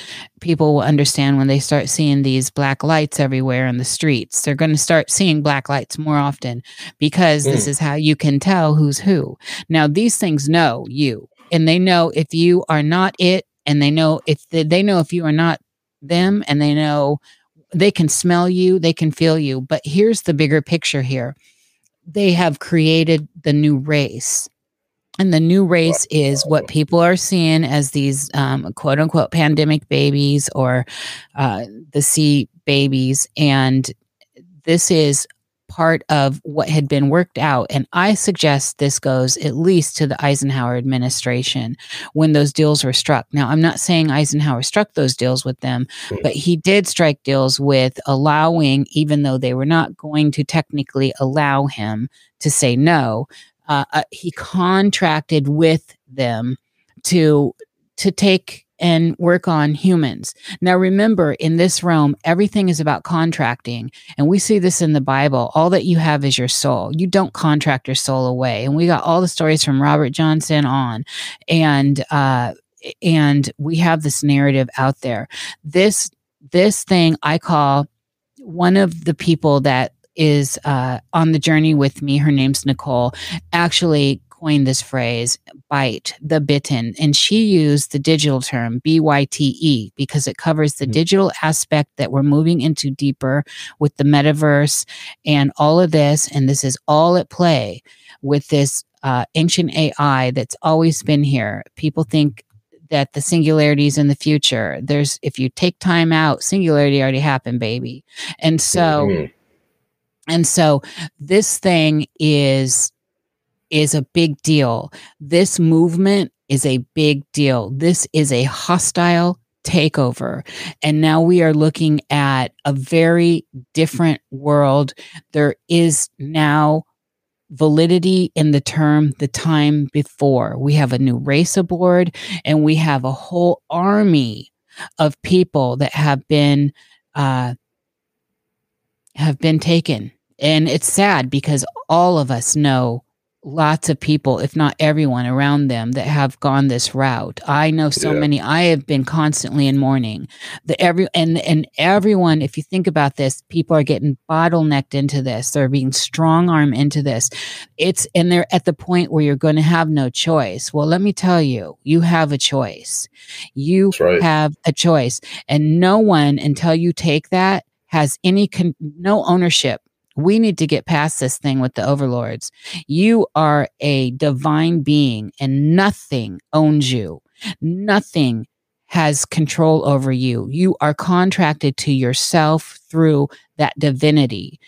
People will understand when they start seeing these black lights everywhere in the streets. They're going to start seeing black lights more often because mm. this is how you can tell who's who. Now these things know you and they know if you are not it and they know if they, they know if you are not them and they know they can smell you they can feel you. But here's the bigger picture here. They have created the new race and the new race is what people are seeing as these um, quote unquote pandemic babies or uh, the C babies. And this is part of what had been worked out. And I suggest this goes at least to the Eisenhower administration when those deals were struck. Now, I'm not saying Eisenhower struck those deals with them, but he did strike deals with allowing, even though they were not going to technically allow him to say no, uh, uh, he contracted with them to to take and work on humans. Now, remember, in this realm, everything is about contracting. And we see this in the Bible. All that you have is your soul. You don't contract your soul away. And we got all the stories from Robert Johnson on. And, uh, and we have this narrative out there. This, this thing I call one of the people that is uh, on the journey with me. Her name's Nicole. Actually, coined this phrase, bite, the bitten. And she used the digital term, B Y T E, because it covers the mm-hmm. digital aspect that we're moving into deeper with the metaverse and all of this. And this is all at play with this uh, ancient AI that's always been here. People think that the singularity is in the future. There's, if you take time out, singularity already happened, baby. And so, mm-hmm. And so this thing is is a big deal. This movement is a big deal. This is a hostile takeover. And now we are looking at a very different world. There is now validity in the term the time before. We have a new race aboard and we have a whole army of people that have been uh, have been taken. And it's sad because all of us know lots of people, if not everyone around them that have gone this route. I know so yeah. many. I have been constantly in mourning. The every and and everyone, if you think about this, people are getting bottlenecked into this. They're being strong arm into this. It's and they're at the point where you're going to have no choice. Well, let me tell you, you have a choice. You right. have a choice, and no one until you take that has any con- no ownership we need to get past this thing with the overlords. You are a divine being and nothing owns you. Nothing has control over you. You are contracted to yourself through that divinity.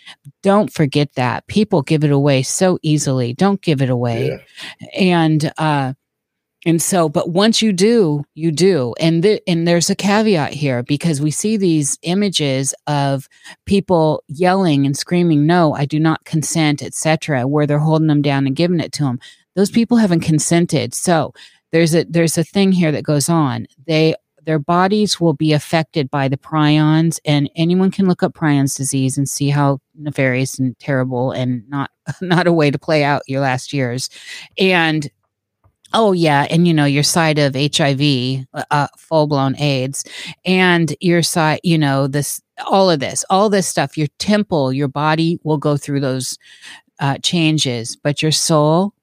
Don't forget that. People give it away so easily. Don't give it away. Yeah. And uh and so, but once you do, you do. And, th- and there's a caveat here because we see these images of people yelling and screaming, no, I do not consent, etc., where they're holding them down and giving it to them. Those people haven't consented. So there's a, there's a thing here that goes on. They, their bodies will be affected by the prions and anyone can look up prions disease and see how nefarious and terrible and not, *laughs* not a way to play out your last years. And Oh yeah, and you know your side of HIV, uh, uh full blown AIDS, and your side, you know this, all of this, all this stuff. Your temple, your body will go through those uh, changes, but your soul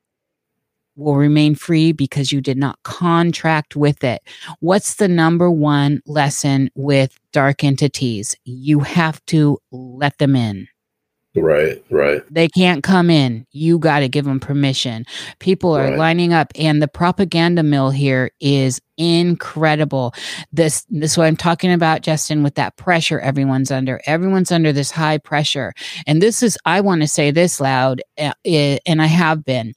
will remain free because you did not contract with it. What's the number one lesson with dark entities? You have to let them in. Right, right. They can't come in. You got to give them permission. People are right. lining up, and the propaganda mill here is incredible. This, this is what I'm talking about, Justin, with that pressure everyone's under. Everyone's under this high pressure, and this is. I want to say this loud, uh, and I have been.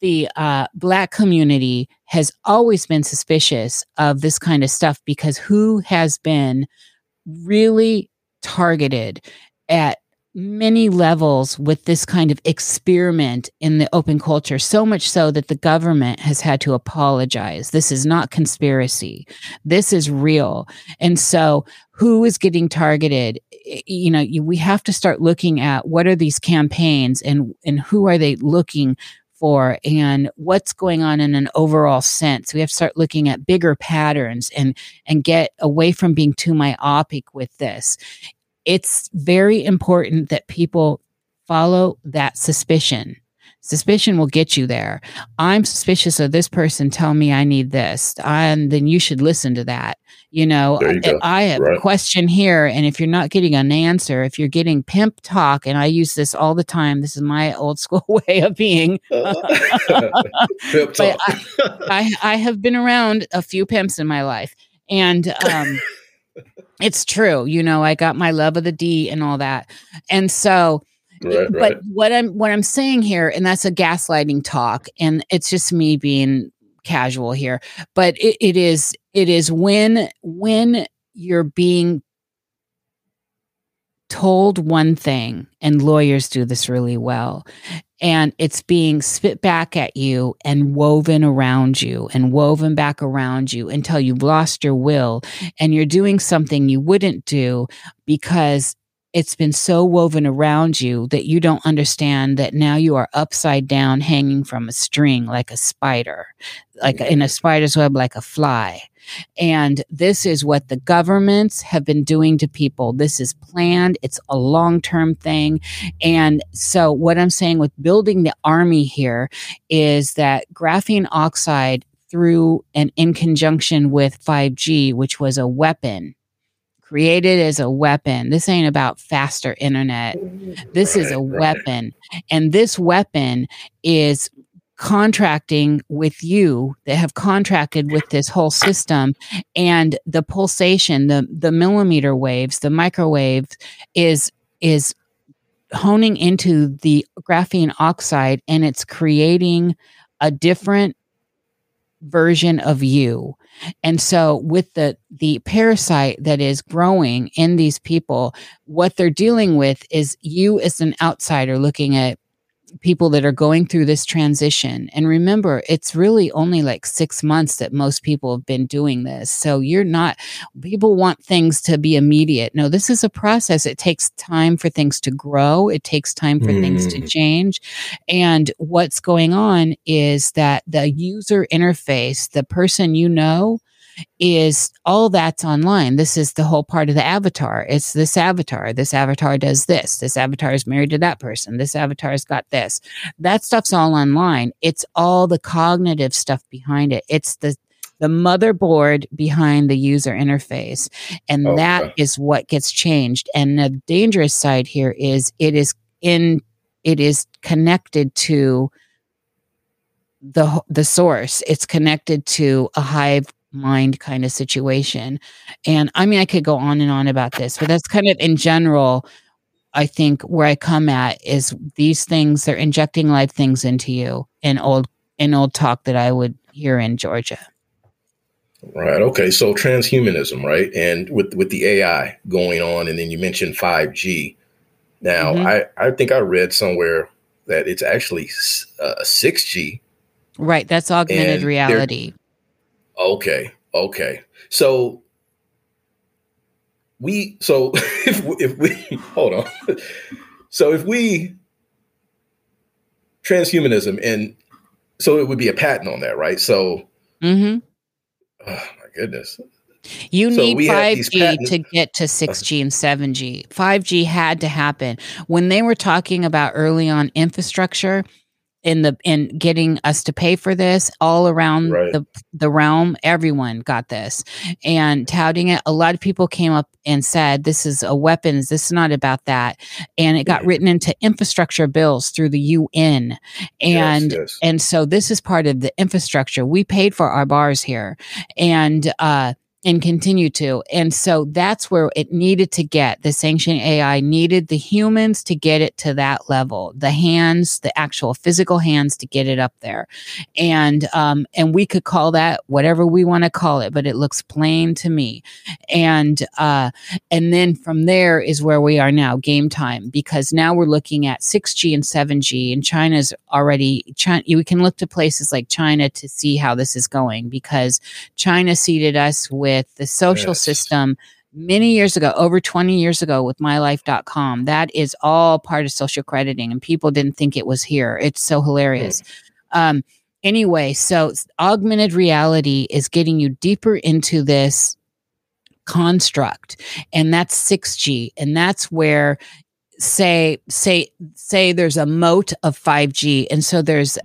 The uh, black community has always been suspicious of this kind of stuff because who has been really targeted at many levels with this kind of experiment in the open culture, so much so that the government has had to apologize. This is not conspiracy. This is real. And so, who is getting targeted? You know, we have to start looking at what are these campaigns and, and who are they looking for and what's going on in an overall sense. We have to start looking at bigger patterns and and get away from being too myopic with this it's very important that people follow that suspicion. Suspicion will get you there. I'm suspicious of this person. Tell me I need this, and then you should listen to that. You know, you I have right. a question here, and if you're not getting an answer, if you're getting pimp talk, and I use this all the time, this is my old school *laughs* way of being. *laughs* pimp talk. I, I, I have been around a few pimps in my life, and um, *laughs* it's true. You know, I got my love of the D and all that. And so Right, but right. what I'm what I'm saying here, and that's a gaslighting talk, and it's just me being casual here. But it, it is it is when when you're being told one thing, and lawyers do this really well, and it's being spit back at you and woven around you and woven back around you until you've lost your will mm. and you're doing something you wouldn't do because it's been so woven around you that you don't understand that now you are upside down hanging from a string like a spider like in a spider's web like a fly and this is what the governments have been doing to people. This is planned, it's a long term thing. And so, what I'm saying with building the army here is that graphene oxide, through and in conjunction with 5G, which was a weapon created as a weapon. This ain't about faster internet. This right, is a right. weapon. And this weapon is contracting with you that have contracted with this whole system and the pulsation the the millimeter waves the microwave is is honing into the graphene oxide and it's creating a different version of you and so with the the parasite that is growing in these people what they're dealing with is you as an outsider looking at people that are going through this transition. And remember, it's really only like six months that most people have been doing this. So you're not, people want things to be immediate. No, this is a process. It takes time for things to grow, it takes time for mm. things to mm. change. And what's going on is that the user interface, the person you know, is all that's online. This is the whole part of the avatar. It's this avatar. This avatar does this. This avatar is married to that person. This avatar's got this. That stuff's all online. It's all the cognitive stuff behind it. It's the the motherboard behind the user interface. And oh, okay. that is what gets changed. And the dangerous side here is it is in it is connected to the the source it's connected to a hive mind kind of situation. And I mean, I could go on and on about this, but that's kind of in general. I think where I come at is these things they're injecting live things into you in old in old talk that I would hear in Georgia. Right. Okay. So transhumanism, right? And with with the AI going on, and then you mentioned five G. Now, mm-hmm. I I think I read somewhere that it's actually six uh, G. Right. That's augmented reality. Okay. Okay. So we so *laughs* if if we hold on. So if we transhumanism and so it would be a patent on that, right? So mm-hmm. oh my goodness. You so need 5G to get to 6G and 7G. 5G had to happen. When they were talking about early on infrastructure, in the in getting us to pay for this all around right. the the realm everyone got this. And touting it a lot of people came up and said this is a weapons this is not about that. And it got written into infrastructure bills through the UN and yes, yes. and so this is part of the infrastructure. We paid for our bars here. And uh and continue to. And so that's where it needed to get the sanctioning AI needed the humans to get it to that level, the hands, the actual physical hands to get it up there. And, um, and we could call that whatever we want to call it, but it looks plain to me. And, uh, and then from there is where we are now, game time, because now we're looking at 6G and 7G and China's already, China, we can look to places like China to see how this is going because China seeded us with with the social yes. system many years ago, over 20 years ago with mylife.com. That is all part of social crediting, and people didn't think it was here. It's so hilarious. Mm. Um, anyway, so augmented reality is getting you deeper into this construct, and that's 6G, and that's where say say say there's a moat of 5G and so there's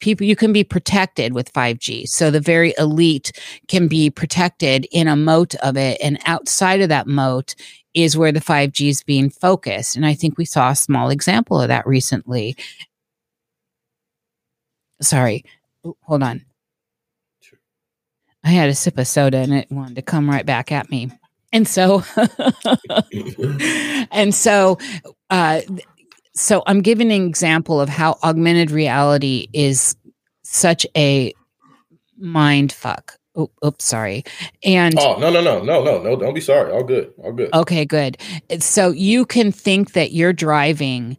people you can be protected with 5G. So the very elite can be protected in a moat of it and outside of that moat is where the 5G is being focused. And I think we saw a small example of that recently. Sorry. hold on. I had a sip of soda and it wanted to come right back at me. And so *laughs* and so uh so I'm giving an example of how augmented reality is such a mind fuck Oh, oops, sorry. And oh no no no no no no don't be sorry. All good. All good. Okay, good. So you can think that you're driving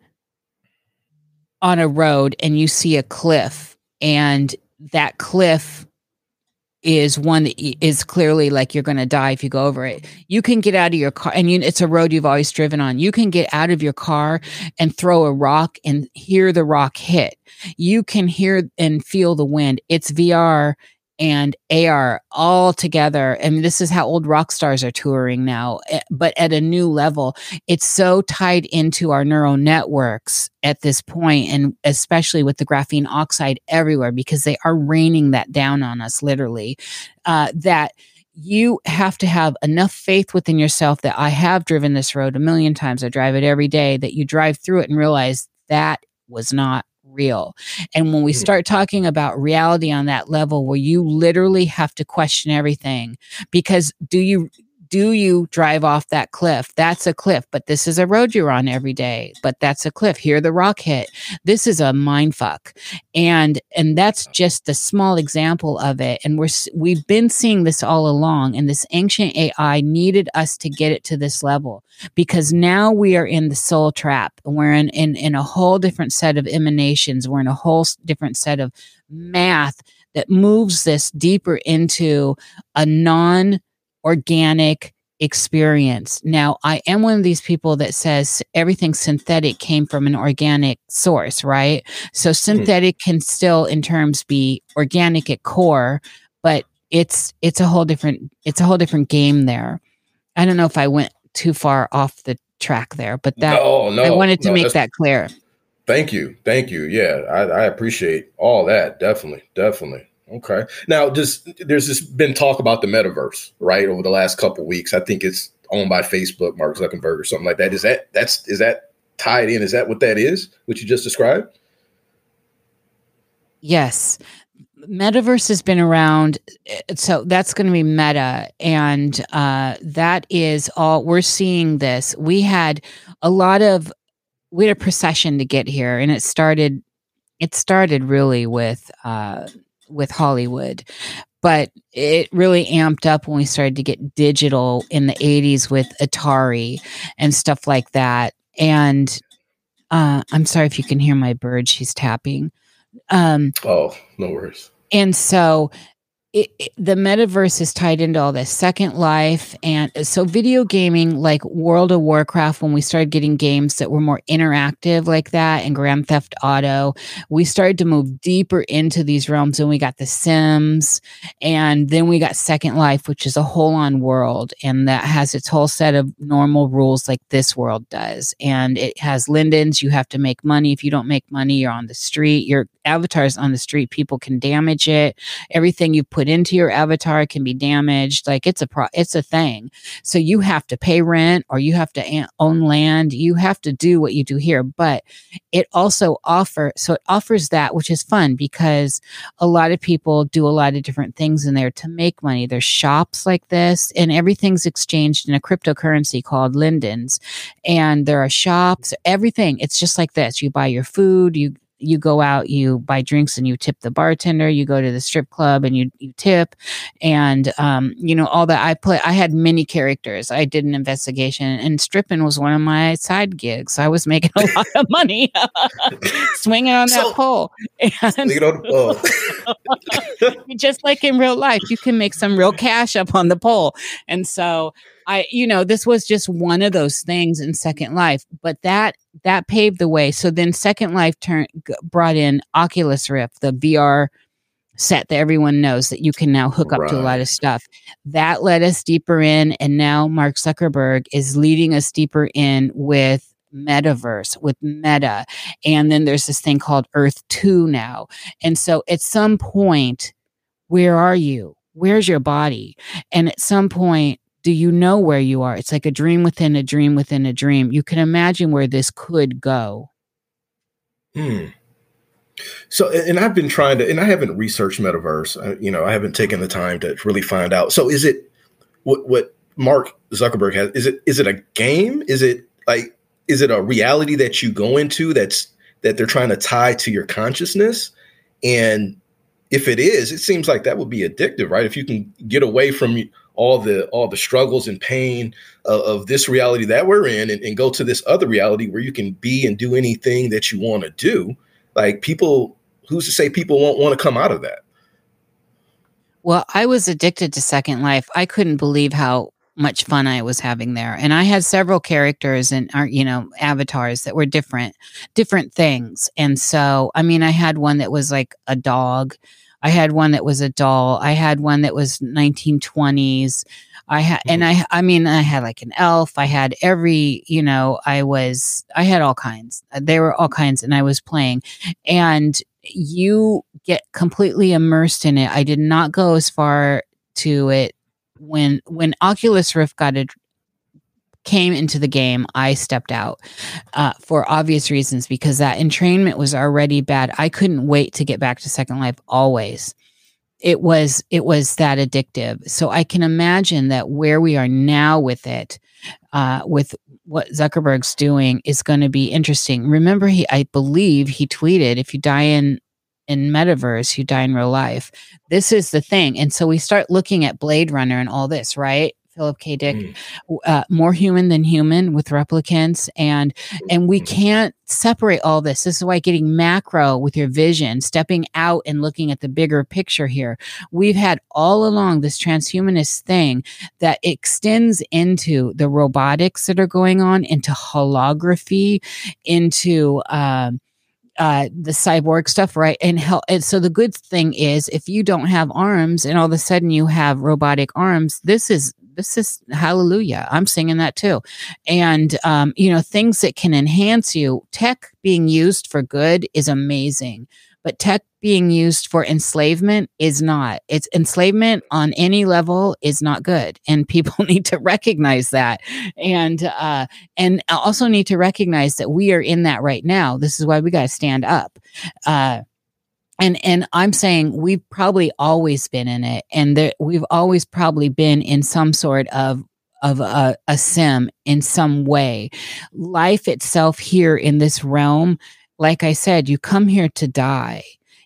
on a road and you see a cliff and that cliff is one that is clearly like you're going to die if you go over it. You can get out of your car and you, it's a road you've always driven on. You can get out of your car and throw a rock and hear the rock hit. You can hear and feel the wind. It's VR and AR all together. And this is how old rock stars are touring now, eh, but at a new level. It's so tied into our neural networks at this point, and especially with the graphene oxide everywhere, because they are raining that down on us literally, uh, that you have to have enough faith within yourself that I have driven this road a million times. I drive it every day, that you drive through it and realize that was not real. And when we hmm. start talking about reality on that level where you literally have to question everything because do you do you drive off that cliff? That's a cliff, but this is a road you're on every day. But that's a cliff. Here the rock hit. This is a mind fuck, and and that's just a small example of it. And we're we've been seeing this all along. And this ancient AI needed us to get it to this level because now we are in the soul trap. We're in in in a whole different set of emanations. We're in a whole different set of math that moves this deeper into a non organic experience. Now, I am one of these people that says everything synthetic came from an organic source, right? So mm-hmm. synthetic mm-hmm. can still in terms be organic at core, but it's it's a whole different it's a whole different game there. I don't know if I went too far off the track there, but that no, no, I wanted to no, make that clear. Thank you. Thank you. Yeah, I, I appreciate all that. Definitely. Definitely. Okay. Now, just there's just been talk about the metaverse, right? Over the last couple weeks, I think it's owned by Facebook, Mark Zuckerberg, or something like that. Is that that's is that tied in? Is that what that is? What you just described? Yes. Metaverse has been around, so that's going to be Meta, and uh, that is all we're seeing. This we had a lot of we had a procession to get here, and it started. It started really with uh, with Hollywood. But it really amped up when we started to get digital in the 80s with Atari and stuff like that. And uh, I'm sorry if you can hear my bird, she's tapping. Um, oh, no worries. And so it, the metaverse is tied into all this second life and so video gaming like world of warcraft when we started getting games that were more interactive like that and grand theft auto we started to move deeper into these realms and we got the sims and then we got second life which is a whole on world and that has its whole set of normal rules like this world does. And it has lindens you have to make money. If you don't make money you're on the street. Your avatar's on the street. People can damage it. Everything you put put into your avatar can be damaged. Like it's a pro, it's a thing. So you have to pay rent or you have to own land. You have to do what you do here, but it also offer so it offers that which is fun because a lot of people do a lot of different things in there to make money. There's shops like this and everything's exchanged in a cryptocurrency called Lindens. And there are shops, everything. It's just like this. You buy your food, you you go out, you buy drinks and you tip the bartender, you go to the strip club and you, you tip. And, um, you know, all that I play, I had many characters. I did an investigation and stripping was one of my side gigs. I was making a *laughs* lot of money *laughs* swinging on that so, pole. *laughs* And on just like in real life, you can make some real cash up on the pole. And so I, you know, this was just one of those things in Second Life, but that that paved the way. So then Second Life turned brought in Oculus Rift, the VR set that everyone knows that you can now hook up right. to a lot of stuff. That led us deeper in, and now Mark Zuckerberg is leading us deeper in with metaverse with meta and then there's this thing called earth 2 now and so at some point where are you where's your body and at some point do you know where you are? It's like a dream within a dream within a dream. You can imagine where this could go. Hmm. So, and I've been trying to, and I haven't researched metaverse. Uh, you know, I haven't taken the time to really find out. So, is it what what Mark Zuckerberg has? Is it is it a game? Is it like is it a reality that you go into that's that they're trying to tie to your consciousness? And if it is, it seems like that would be addictive, right? If you can get away from all the all the struggles and pain of, of this reality that we're in, and, and, go to this other reality where you can be and do anything that you want to do, like people, who's to say people won't want to come out of that? Well, I was addicted to Second Life. I couldn't believe how much fun I was having there. And I had several characters and uh, you know avatars that were different different things. And so I mean I had one that was like a dog. I had one that was a doll. I had one that was 1920s. I had and mm-hmm. I I mean I had like an elf. I had every, you know, I was I had all kinds. There were all kinds and I was playing. And you get completely immersed in it. I did not go as far to it when when Oculus Rift got it came into the game, I stepped out uh, for obvious reasons because that entrainment was already bad. I couldn't wait to get back to Second Life. Always, it was it was that addictive. So I can imagine that where we are now with it, uh, with what Zuckerberg's doing, is going to be interesting. Remember, he I believe he tweeted, "If you die in in metaverse, you die in real life. This is the thing. And so we start looking at Blade Runner and all this, right? Philip K. Dick, mm. uh, more human than human with replicants, and and we mm-hmm. can't separate all this. This is why getting macro with your vision, stepping out and looking at the bigger picture here. We've had all along this transhumanist thing that extends into the robotics that are going on, into holography, into um, uh, the cyborg stuff, right? And, and so the good thing is, if you don't have arms, and all of a sudden you have robotic arms, this is this is hallelujah. I'm singing that too, and um, you know things that can enhance you. Tech being used for good is amazing, but tech being used for enslavement is not. It's enslavement on any level is not good, and *laughs* people need to recognize that, and uh, and also need to recognize that we are in that right now. This is why we got to stand up. Uh, and and i'm saying we've probably always been in it and we've always probably been in some sort of of a, a sim in some way life itself here in this realm like i said you come here to die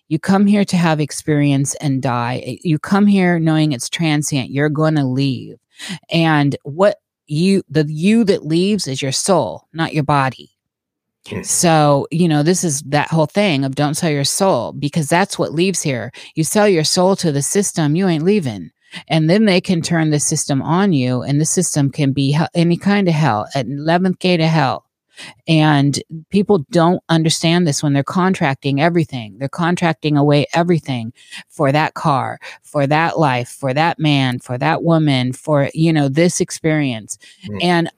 you come here to have experience and die. Eh, you come here knowing it's transient. You're going to leave. And what you, the you that leaves is your soul, not your body. So, you know, this is that whole thing of don't sell your soul because that's what leaves here. You sell your soul to the system, you ain't leaving. And then they can turn the system on you, and the system can be any kind of hell at 11th gate of hell. And people don't understand this when they're contracting everything. They're contracting away everything for that car, for that life, for that man, for that woman, for, you know, this experience. Mm. And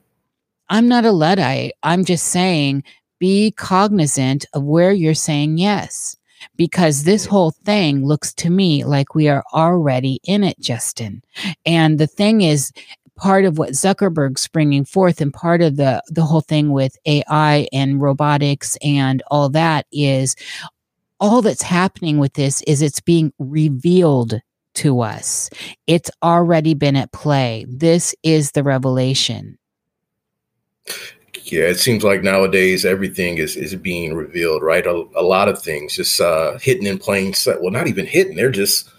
I'm not a Luddite. I'm just saying be cognizant of where you're saying yes because this whole thing looks to me like we are already in it, Justin. And the thing is, part of what Zuckerberg's bringing forth and part of the the whole thing with AI and robotics and all that is all that's happening with this is it's being revealed to us. It's already been at play. This is the revelation. Yeah, it seems like nowadays everything is is being revealed, right? A, a lot of things just uh, hidden in plain sight. Well, not even hidden; they're just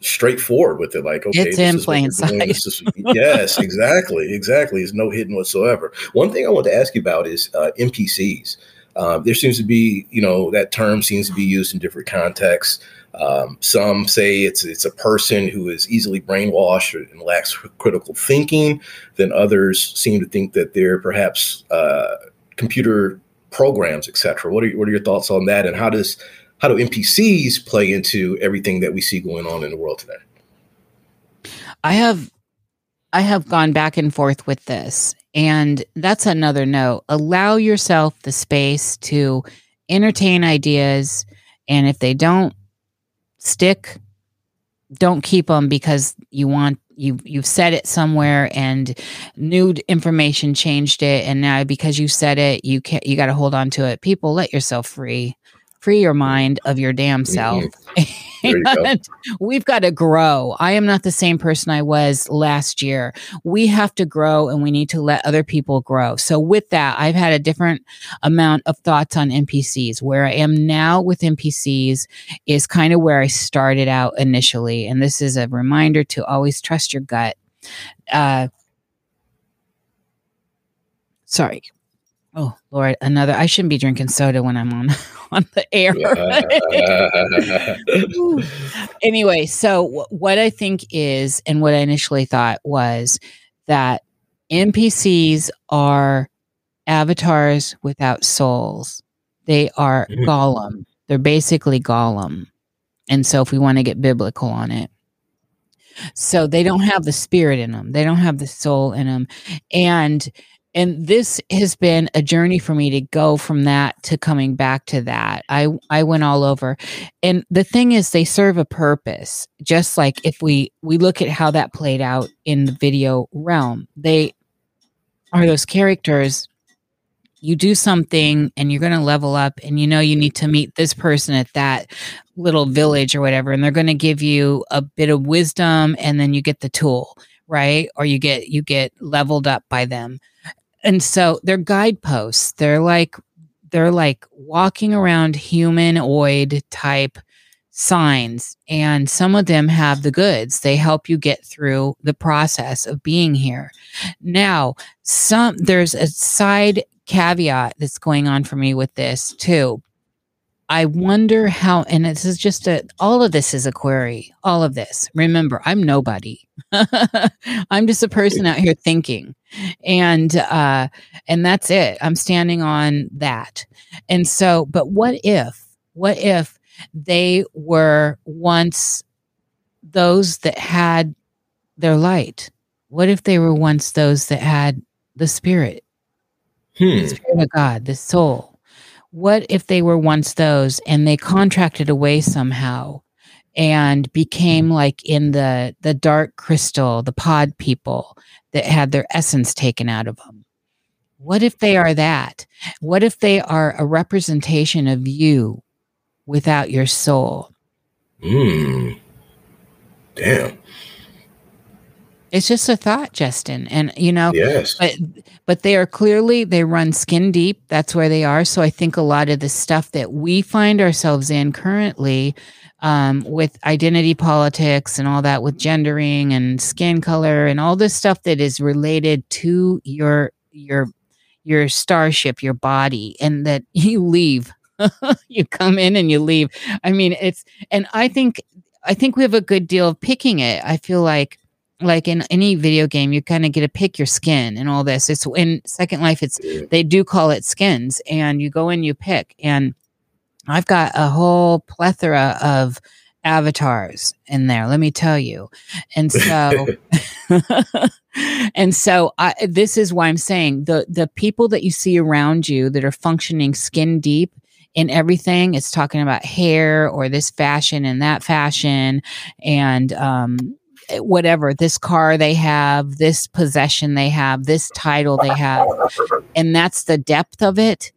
straightforward with it. Like, okay, it's in plain sight. Is, yes, exactly, exactly. There's no hidden whatsoever. One thing I want to ask you about is uh, NPCs. Um, there seems to be, you know, that term seems to be used in different contexts. Um, some say it's it's a person who is easily brainwashed and lacks critical thinking. Then others seem to think that they're perhaps uh, computer programs, etc. What are what are your thoughts on that? And how does how do NPCs play into everything that we see going on in the world today? I have I have gone back and forth with this. And that's another note. Allow yourself the space to entertain ideas. And if they don't stick, don't keep them because you want you you've said it somewhere and new information changed it. And now because you said it you can't you got to hold on to it. People let yourself free. Free your mind of your damn self *laughs* we've got to grow. I am not the same person I was last year. We have to grow and we need to let other people grow. So, with that, I've had a different amount of thoughts on NPCs. Where I am now with NPCs is kind of where I started out initially. And this is a reminder to always trust your gut. Uh, sorry. Oh Lord, another. I shouldn't be drinking soda when I'm on *laughs* on the air. anyway, so w- what I think is, and what I initially thought was that NPCs are avatars without souls. They are mm-hmm. Gollum. They're basically Gollum. And so, if we want to get biblical on it, so they don't have the spirit in them, they don't have the soul in them, and and this has been a journey for me to go from that to coming back to that. I i went all over. And the thing is they serve a purpose just like if we we look at how that played out in the video realm. They are those characters. You do something and you're going to level up and you know you need to meet this person at that little village or whatever and they're going to give you a bit of wisdom and then you get the tool right? Or you get you get leveled up by them and so they're guideposts. They're like they're like walking around humanoid type signs. And some of them have the goods. They help you get through the process of being here. Now some there's a side caveat that's going on for me with this too I wonder how, and this is just a, all of this is a query. All of this. Remember, I'm nobody. *laughs* I'm just a person out here thinking, and uh, and that's it. I'm standing on that. And so, but what if? What if they were once those that had their light? What if they were once those that had the spirit, hmm. the spirit of God, the soul? What if they were once those and they contracted away somehow and became like in the the dark crystal the pod people that had their essence taken out of them? What if they are that? What if they are a representation of you without your soul? Mm. damn it's just a thought, Justin. And you know, yes. but but they are clearly they run skin deep. That's where they are. So I think a lot of the stuff that we find ourselves in currently um, with identity politics and all that with gendering and skin color and all this stuff that is related to your your your starship, your body, and that *laughs* you leave. *laughs* you come in and you leave. I mean, it's and I think I think we have a good deal of picking it. I feel like like in any video game, you kind of get to pick your skin and all this. It's in Second Life, it's they do call it skins, and you go in, you pick. And I've got a whole plethora of avatars in there, let me tell you. And so *laughs* and so I, this is why I'm saying the the people that you see around you that are functioning skin deep in everything, it's talking about hair or this fashion and that fashion and um Eh, whatever this car they have, this possession they have, this title they have, and that's the depth of it,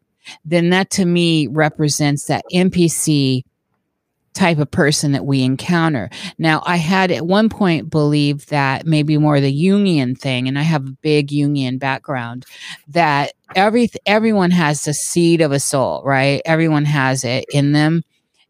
then that to me represents that NPC type of person that we encounter. Now, I had at one point believed that maybe more the Jungian thing, and I have a big Jungian background, that every everyone has the seed of a soul, right? Everyone has it in them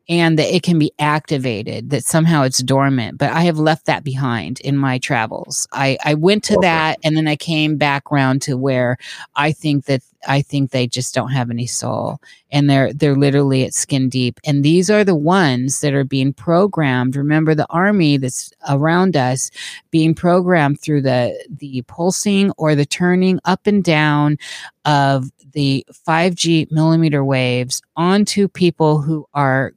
and that it can be activated, that somehow it's dormant. But I have left that behind in my travels. I, I went to okay. that and then I came back around to where I think that I think they just don't have any soul and they're they're literally at skin deep. And these are the ones that are being programmed. Remember the army that's around us being programmed through the the pulsing or the turning up and down of the 5G millimeter waves onto people who are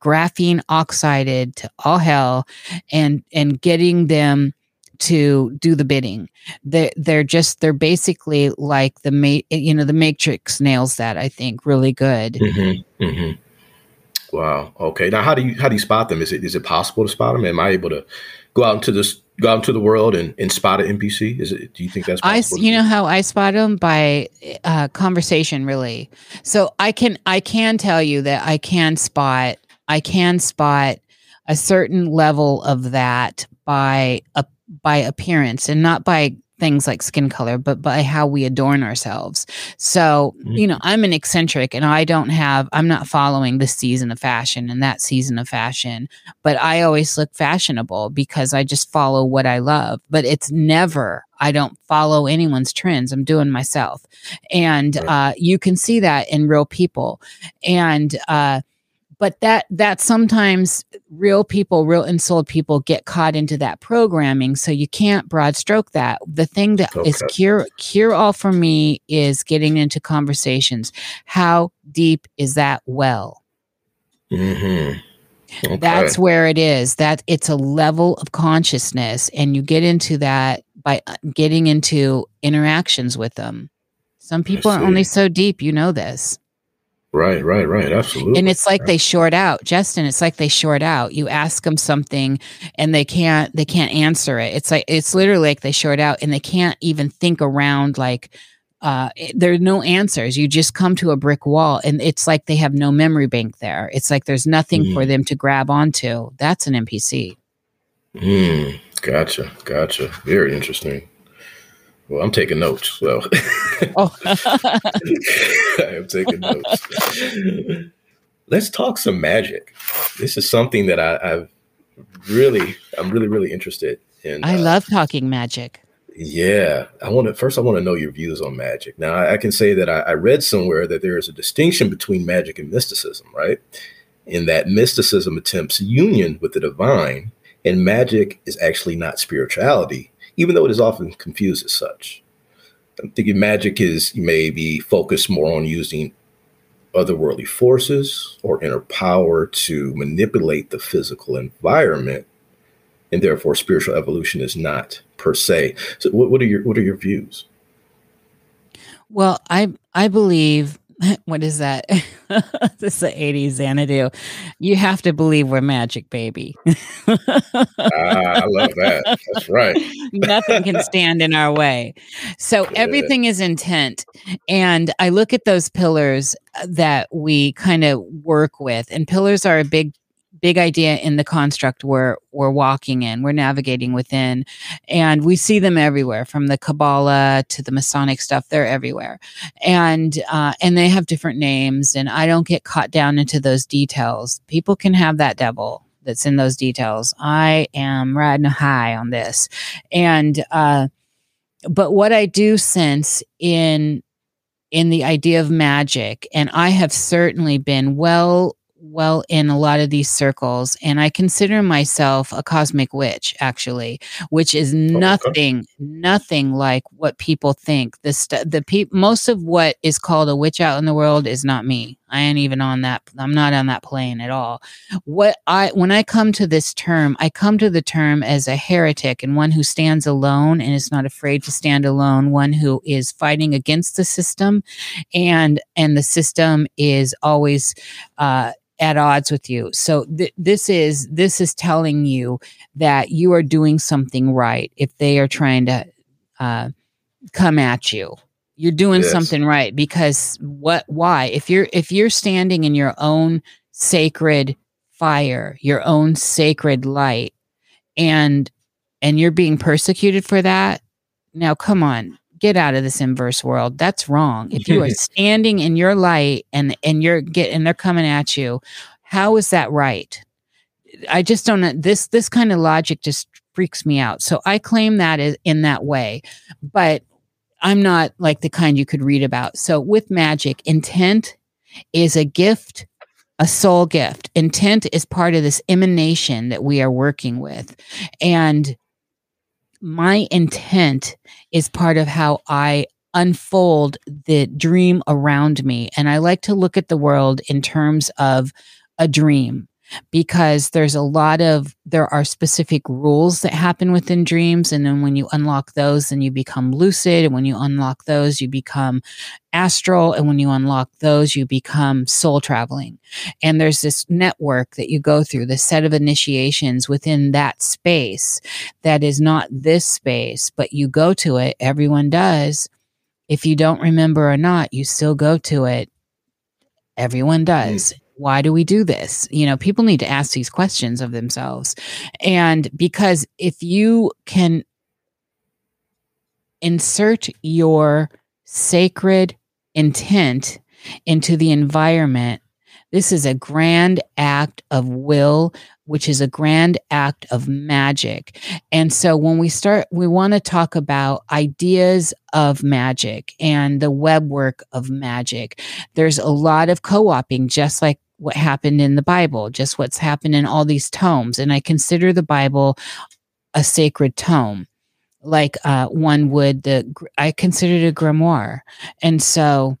graphene oxided to all hell and and getting them to do the bidding. They they're just they're basically like the ma- you know the Matrix nails that I think really good. Mm-hmm, mm-hmm. Wow. Okay. Now, how do you how do you spot them? Is it is it possible to spot them? Am I able to go out into this go out into the world and, and spot an NPC? Is it? Do you think that's possible? I you know how I spot them by uh, conversation, really. So I can I can tell you that I can spot I can spot a certain level of that by a by appearance and not by things like skin color, but by how we adorn ourselves. So, mm-hmm. you know, I'm an eccentric and I don't have, I'm not following this season of fashion and that season of fashion, but I always look fashionable because I just follow what I love. But it's never, I don't follow anyone's trends. I'm doing myself. And uh, you can see that in real people. And, uh, but that that sometimes real people real ensouled people get caught into that programming. So you can't broad stroke that. The thing that okay. is cure cure all for me is getting into conversations. How deep is that well? Mm-hmm. okay. that's where it is. That it's a level of consciousness and you get into that by uh, getting into interactions with them. Some people are only so deep you know this Right, right, right. Absolutely. And it's like they short out, Justin. It's like they short out. You ask them something, and they can't. They can't answer it. It's like it's literally like they short out, and they can't even think around. Like uh, there are no answers. You just come to a brick wall, and it's like they have no memory bank there. It's like there's nothing mm. for them to grab onto. That's an NPC. Mm, gotcha, gotcha. Very interesting. Well, I'm taking notes. So *laughs* oh. *laughs* I am taking notes. Let's talk some magic. This is something that I, have really, I'm really, really interested in. I uh, love talking magic. Yeah, I want to first. I want to know your views on magic. Now, I, I can say that I, I read somewhere that there is a distinction between magic and mysticism, right? In that mysticism attempts union with the divine, and magic is actually not spirituality even though it is often confused as such. I'm thinking magic is maybe focused more on using otherworldly forces or inner power to manipulate the physical environment, and therefore spiritual evolution is not per se. So, what, what are your what are your views? Well, I I believe *laughs* what is that? *laughs* this is the 80s Xanadu. You have to believe we're magic, baby. ah, I love that. That's right. *laughs* Nothing can stand in our way. So everything is intent. And I look at those pillars that we kind of work with, and pillars are a big big idea in the construct we're we're walking in, we're navigating within, and we see them everywhere, from the Kabbalah to the Masonic stuff. They're everywhere, and uh, and they have different names. And I don't get caught down into those details. People can have that devil that's in those details. I am riding high on this, and uh, but what I do sense in in the idea of magic, and I have certainly been well well in a lot of these circles and i consider myself a cosmic witch actually which is oh, nothing okay. nothing like what people think the st- the pe- most of what is called a witch out in the world is not me i ain't even on that i'm not on that plane at all what i when i come to this term i come to the term as a heretic and one who stands alone and is not afraid to stand alone one who is fighting against the system and and the system is always uh at odds with you. So th- this is this is telling you that you are doing something right if they are trying to uh, come at you. You're doing yes. something right because what? Why? If you're if you're standing in your own sacred fire, your own sacred light, and and you're being persecuted for that. Now, come on, get out of this inverse world. That's wrong. If you are *laughs* standing in your light and and you're get and they're coming at you, how is that right? I just don't this this kind of logic just freaks me out. So I claim that is in that way. But I'm not like the kind you could read about. So with magic, intent is a gift a soul gift. Intent is part of this emanation that we are working with. And my intent is part of how I unfold the dream around me. And I like to look at the world in terms of a dream because there's a lot of there are specific rules that happen within dreams and then when you unlock those then you become lucid and when you unlock those you become astral and when you unlock those you become soul traveling. And there's this network that you go through the set of initiations within that space that is not this space but you go to it everyone does. If you don't remember or not you still go to it everyone hmm. does why do we do this you know people need to ask these questions of themselves and because if you can insert your sacred intent into the environment this is a grand act of will which is a grand act of magic. And so when we start, we want to talk about ideas of magic and the web work of magic. There's a lot of co oping, just like what happened in the Bible, just what's happened in all these tomes. And I consider the Bible a sacred tome like uh, one would the i consider it a grimoire and so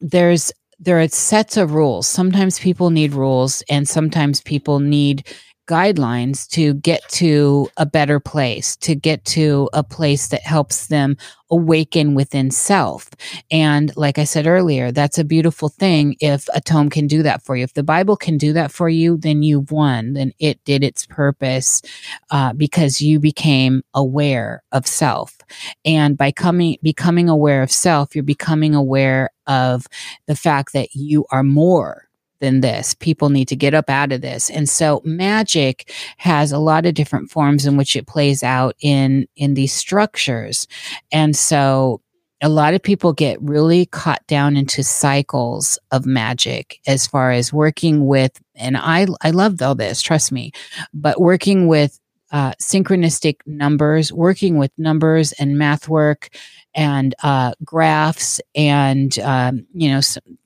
there's there are sets of rules. Sometimes people need rules, and sometimes people need guidelines to get to a better place, to get to a place that helps them awaken within self. And like I said earlier, that's a beautiful thing if a tome can do that for you. If the Bible can do that for you, then you've won. Then it did its purpose uh, because you became aware of self. And by coming, becoming aware of self, you're becoming aware of the fact that you are more than this. People need to get up out of this. And so magic has a lot of different forms in which it plays out in in these structures. And so a lot of people get really caught down into cycles of magic as far as working with and I I love all this, trust me, but working with uh, synchronistic numbers, working with numbers and math work and uh, graphs and um, you know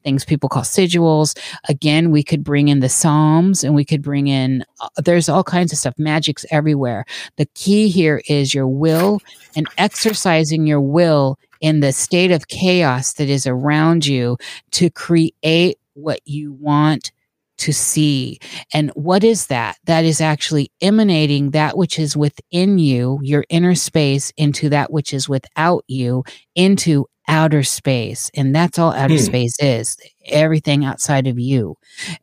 things people call sigils. Again, we could bring in the Psalms and we could bring in. Uh, there's all kinds of stuff. Magic's everywhere. The key here is your will and exercising your will in the state of chaos that is around you to create what you want to see. And what is that? That is actually emanating that which is within you, your inner space, into that which is without you, into outer space. And that's all outer mm. space is everything outside of you.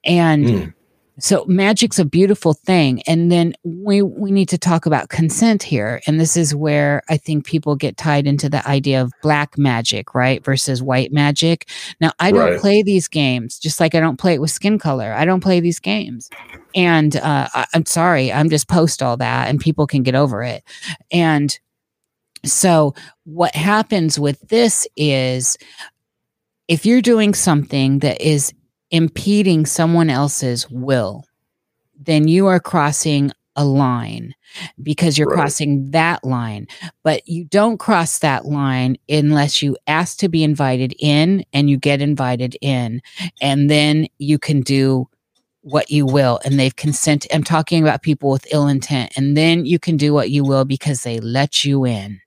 And mm. So magic's a beautiful thing. And then we we need to talk about consent here. And this is where I think people get tied into the idea of black magic, right? Versus white magic. Now I don't right. play these games, just like I don't play it with skin color. I don't play these games. And uh, I, I'm sorry, I'm just post all that and people can get over it. And so what happens with this is if you're doing something that is impeding someone else's will, then you are crossing a line because you're right. crossing that line. But you don't cross that line unless you ask to be invited in and you get invited in. And then you can do what you will and they've consent i'm talking about people with ill intent and then you can do what you will because they let you in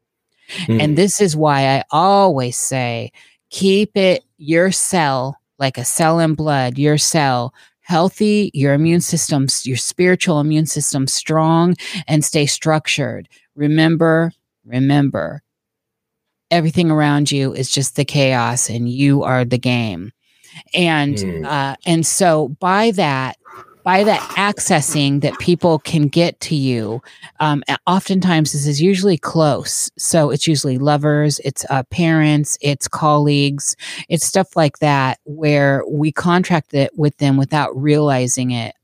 mm. and this is why i always say keep it your cell like a cell in blood, your cell healthy, your immune system, your spiritual immune system strong, and stay structured. Remember, remember, everything around you is just the chaos, and you are the game. And mm. uh, and so by that, by that accessing that people can get to you um, oftentimes this is usually close. So it's usually lovers it's uh, parents it's colleagues it's stuff like that where we contract it with them without realizing it.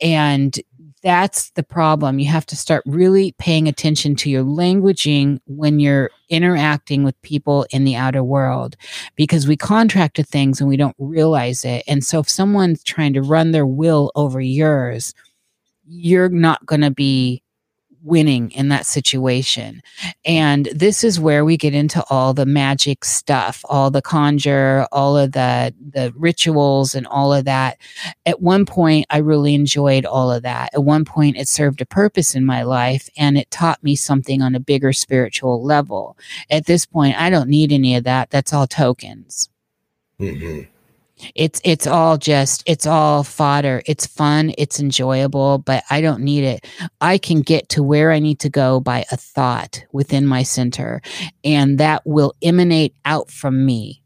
And that's the problem. You have to start really paying attention to your languaging when you're interacting with people in the outer world because we contract to things and we don't realize it. And so if someone's trying to run their will over yours, you're not going to be winning in that situation. And this is where we get into all the magic stuff, all the conjure, all of the the rituals and all of that. At one point I really enjoyed all of that. At one point it served a purpose in my life and it taught me something on a bigger spiritual level. At this point I don't need any of that. That's all tokens. Mm-hmm it's it's all just it's all fodder. It's fun. It's enjoyable but i don't need it. I can get to where i need to go by a thought within my center and that will emanate out from me.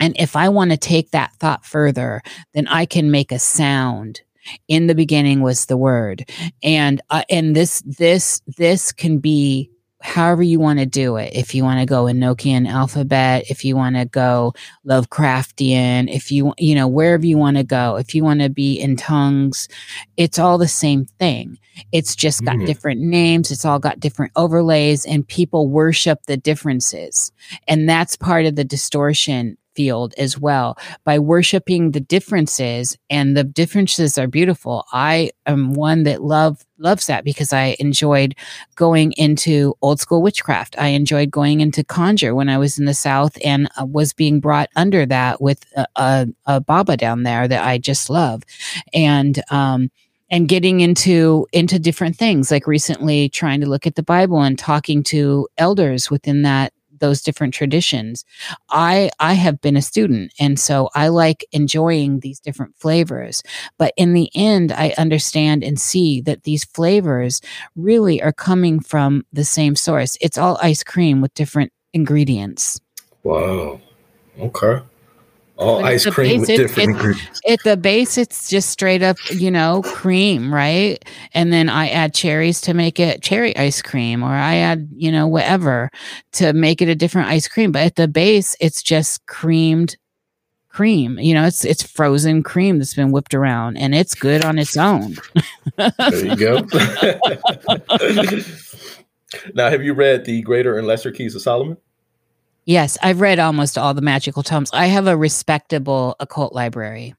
And if i want to take that thought further then i can make a sound. In the beginning was the word. And uh, and this this this can be however you want to do it. If you want to go Enochian alphabet, if you want to go Lovecraftian, if you, you know, wherever you want to go, if you want to be in tongues, it's all the same thing. It's just got mm. different names. It's all got different overlays and people worship the differences. And that's part of the distortion field as well by worshiping the differences and the differences are beautiful. I am one that love loves that because i enjoyed going into old school witchcraft. I enjoyed going into conjure when i was in the south and uh, was being brought under that with a, a, a, baba down there that i just love. And um and getting into into different things like recently trying to look at the bible and talking to elders within that those different traditions i i have been a student and so i like enjoying these different flavors but in the end i understand and see that these flavors really are coming from the same source. It's all ice cream with different ingredients. Wow. Okay Oh, all ice cream base, with different ingredients. At the base, it's just straight up, you know, cream, right? And then I add cherries to make it cherry ice cream, or I add, you know, whatever to make it a different ice cream. But at the base, it's just creamed cream. You know, it's it's frozen cream that's been whipped around, and it's good on its own. there you go. *laughs* *laughs* now, have you read the Greater and Lesser Keys of Solomon? Yes, I've read almost all the magical tomes. I have a respectable occult library.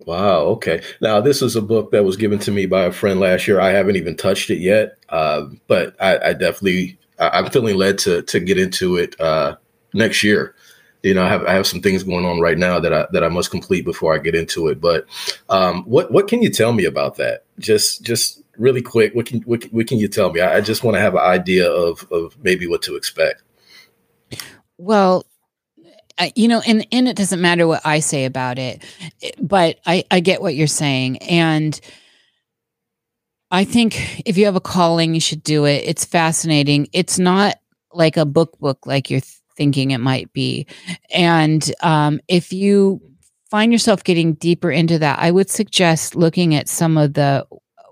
Wow. Okay. Now, this is a book that was given to me by a friend last year. I haven't even touched it yet, uh, but I, I definitely I, am feeling led to to get into it uh, next year. You know, I have I have some things going on right now that I that I must complete before I get into it. But um, what what can you tell me about that? Just just really quick. What can what, what can you tell me? I, I just want to have an idea of of maybe what to expect. Well, you know, and and it doesn't matter what I say about it, but I I get what you're saying, and I think if you have a calling, you should do it. It's fascinating. It's not like a book book like you're thinking it might be, and um, if you find yourself getting deeper into that, I would suggest looking at some of the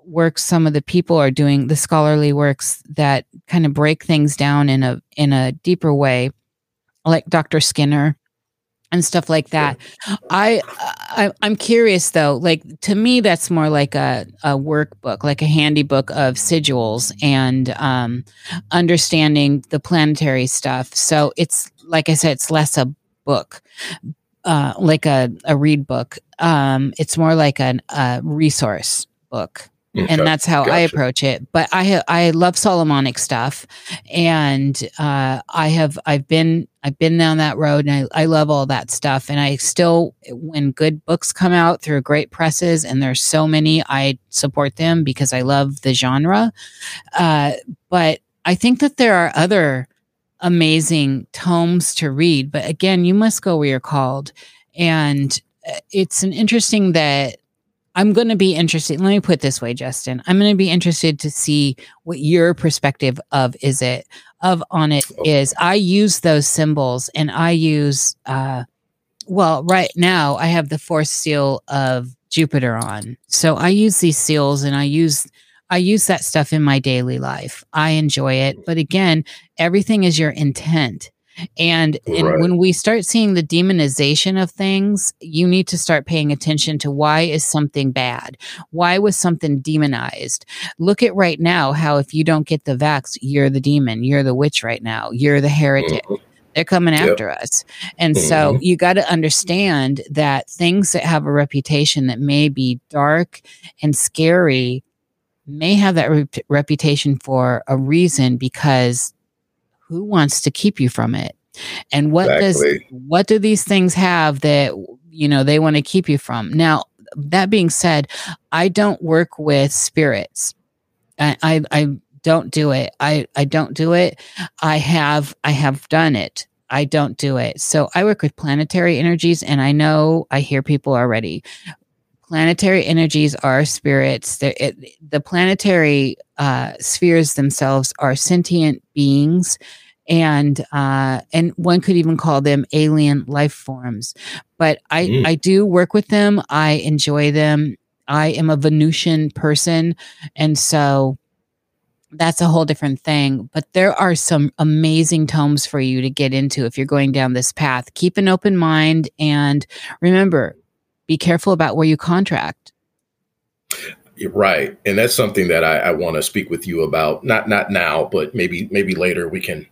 works some of the people are doing the scholarly works that kind of break things down in a in a deeper way like Dr. Skinner and stuff like that. I, I am curious though. Like to me, that's more like a a workbook, like a handy book of sigils and um, understanding the planetary stuff. So it's like I said, it's less a book, uh, like a a read book. Um, it's more like an, a resource book. Okay. And that's how gotcha. I approach it. But I ha- I love Solomonic stuff, and uh, I have I've been I've been down that road, and I, I love all that stuff. And I still, when good books come out through great presses, and there's so many, I support them because I love the genre. Uh, but I think that there are other amazing tomes to read. But again, you must go where you're called, and uh, it's an interesting that I'm going to be interested. Let me put this way, Justin. I'm going to be interested to see what your perspective of is it of on it is. I use those symbols and I use uh well, right now I have the fourth seal of Jupiter on. So I use these seals and I use I use that stuff in my daily life. I enjoy it, but again, everything is your intent. And, and right. when we start seeing the demonization of things, you need to start paying attention to why is something bad? Why was something demonized? Look at right now how if you don't get the vax, you're the demon, you're the witch right now, you're the heretic. Mm-hmm. They're coming yep. after us. And mm-hmm. so you got to understand that things that have a reputation that may be dark and scary may have that re- reputation for a reason because who wants to keep you from it? And what exactly. does what do these things have that you know they want to keep you from? Now, that being said, I don't work with spirits. I, I, I don't do it. I, I don't do it. I have I have done it. I don't do it. So I work with planetary energies, and I know I hear people already. Planetary energies are spirits. It, the planetary uh, spheres themselves are sentient beings and uh, and one could even call them alien life forms. But I mm. I do work with them. I enjoy them. I am a Venusian person, and so that's a whole different thing. But there are some amazing tomes for you to get into if you're going down this path. Keep an open mind and remember, be careful about where you contract. Right, and that's something that I, I want to speak with you about. Not not now, but maybe maybe later we can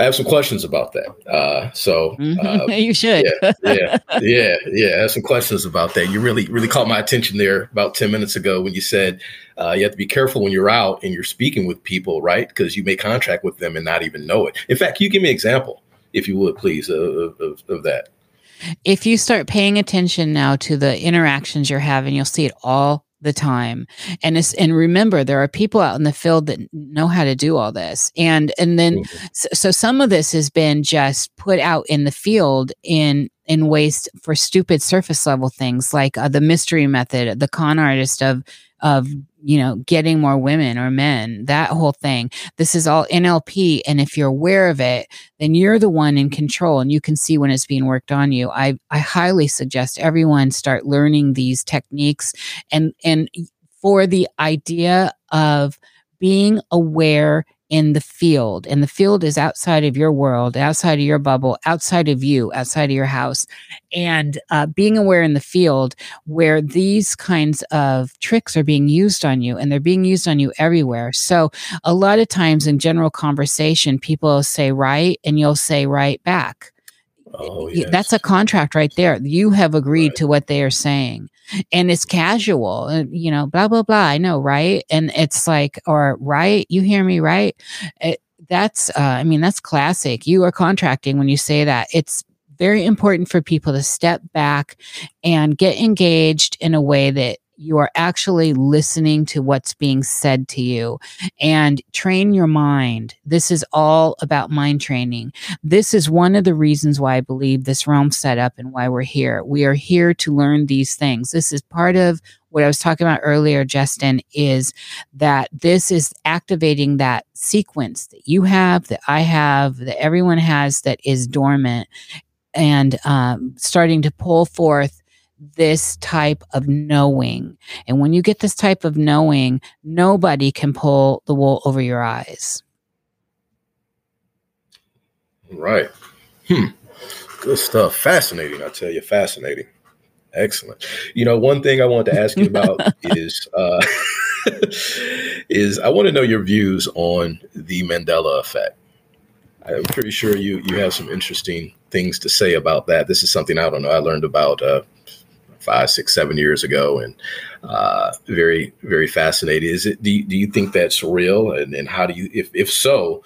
I have some questions about that. Uh, so uh, *laughs* you should. yeah, yeah, yeah, yeah. I have some questions about that. You really, really caught my attention there about ten minutes ago when you said uh, you have to be careful when you're out and you're speaking with people, right? Because you may contract with them and not even know it. In fact, can you give me an example, if you would, please, of, of, of that? If you start paying attention now to the interactions you're having, you'll see it all the time and it's, and remember there are people out in the field that know how to do all this and and then mm-hmm. so, so, some of this has been just put out in the field in in ways for stupid surface level things like uh, the mystery method the con artist of of you know getting more women or men that whole thing. This is all nlp and if you're aware of it then you're the one in control and you can see when it's being worked on you. I i highly suggest everyone start learning these techniques and and for the idea of being aware in the field and the field is outside of your world outside of your bubble outside of you outside of your house and uh, being aware in the field where these kinds of tricks are being used on you and they're being used on you everywhere so a lot of times in general conversation people say right and you'll say right back Oh, yes. That's a contract right there. You have agreed right. to what they are saying. And it's casual, uh, you know, blah, blah, blah. I know, right? And it's like, or, right? You hear me, right? It, that's, uh, I mean, that's classic. You are contracting when you say that. It's very important for people to step back and get engaged in a way that you are actually listening to what's being said to you and train your mind. This is all about mind training. This is one of the reasons why I believe this realm set up and why we're here. We are here to learn these things. This is part of what I was talking about earlier, Justin, is that this is activating that sequence that you have, that I have, that everyone has that is dormant and um, starting to pull forth this type of knowing. And when you get this type of knowing, nobody can pull the wool over your eyes. Right. Hmm. Good stuff. Fascinating. I tell you, fascinating. Excellent. You know, one thing I wanted to ask you about *laughs* is uh, *laughs* is I want to know your views on the Mandela effect. I'm pretty sure you you have some interesting things to say about that. This is something I don't know. I learned about uh, five, six, seven years ago, and uh, very, very fascinating. Is it? Do you, do you think that's real? And, and how do you, if if so,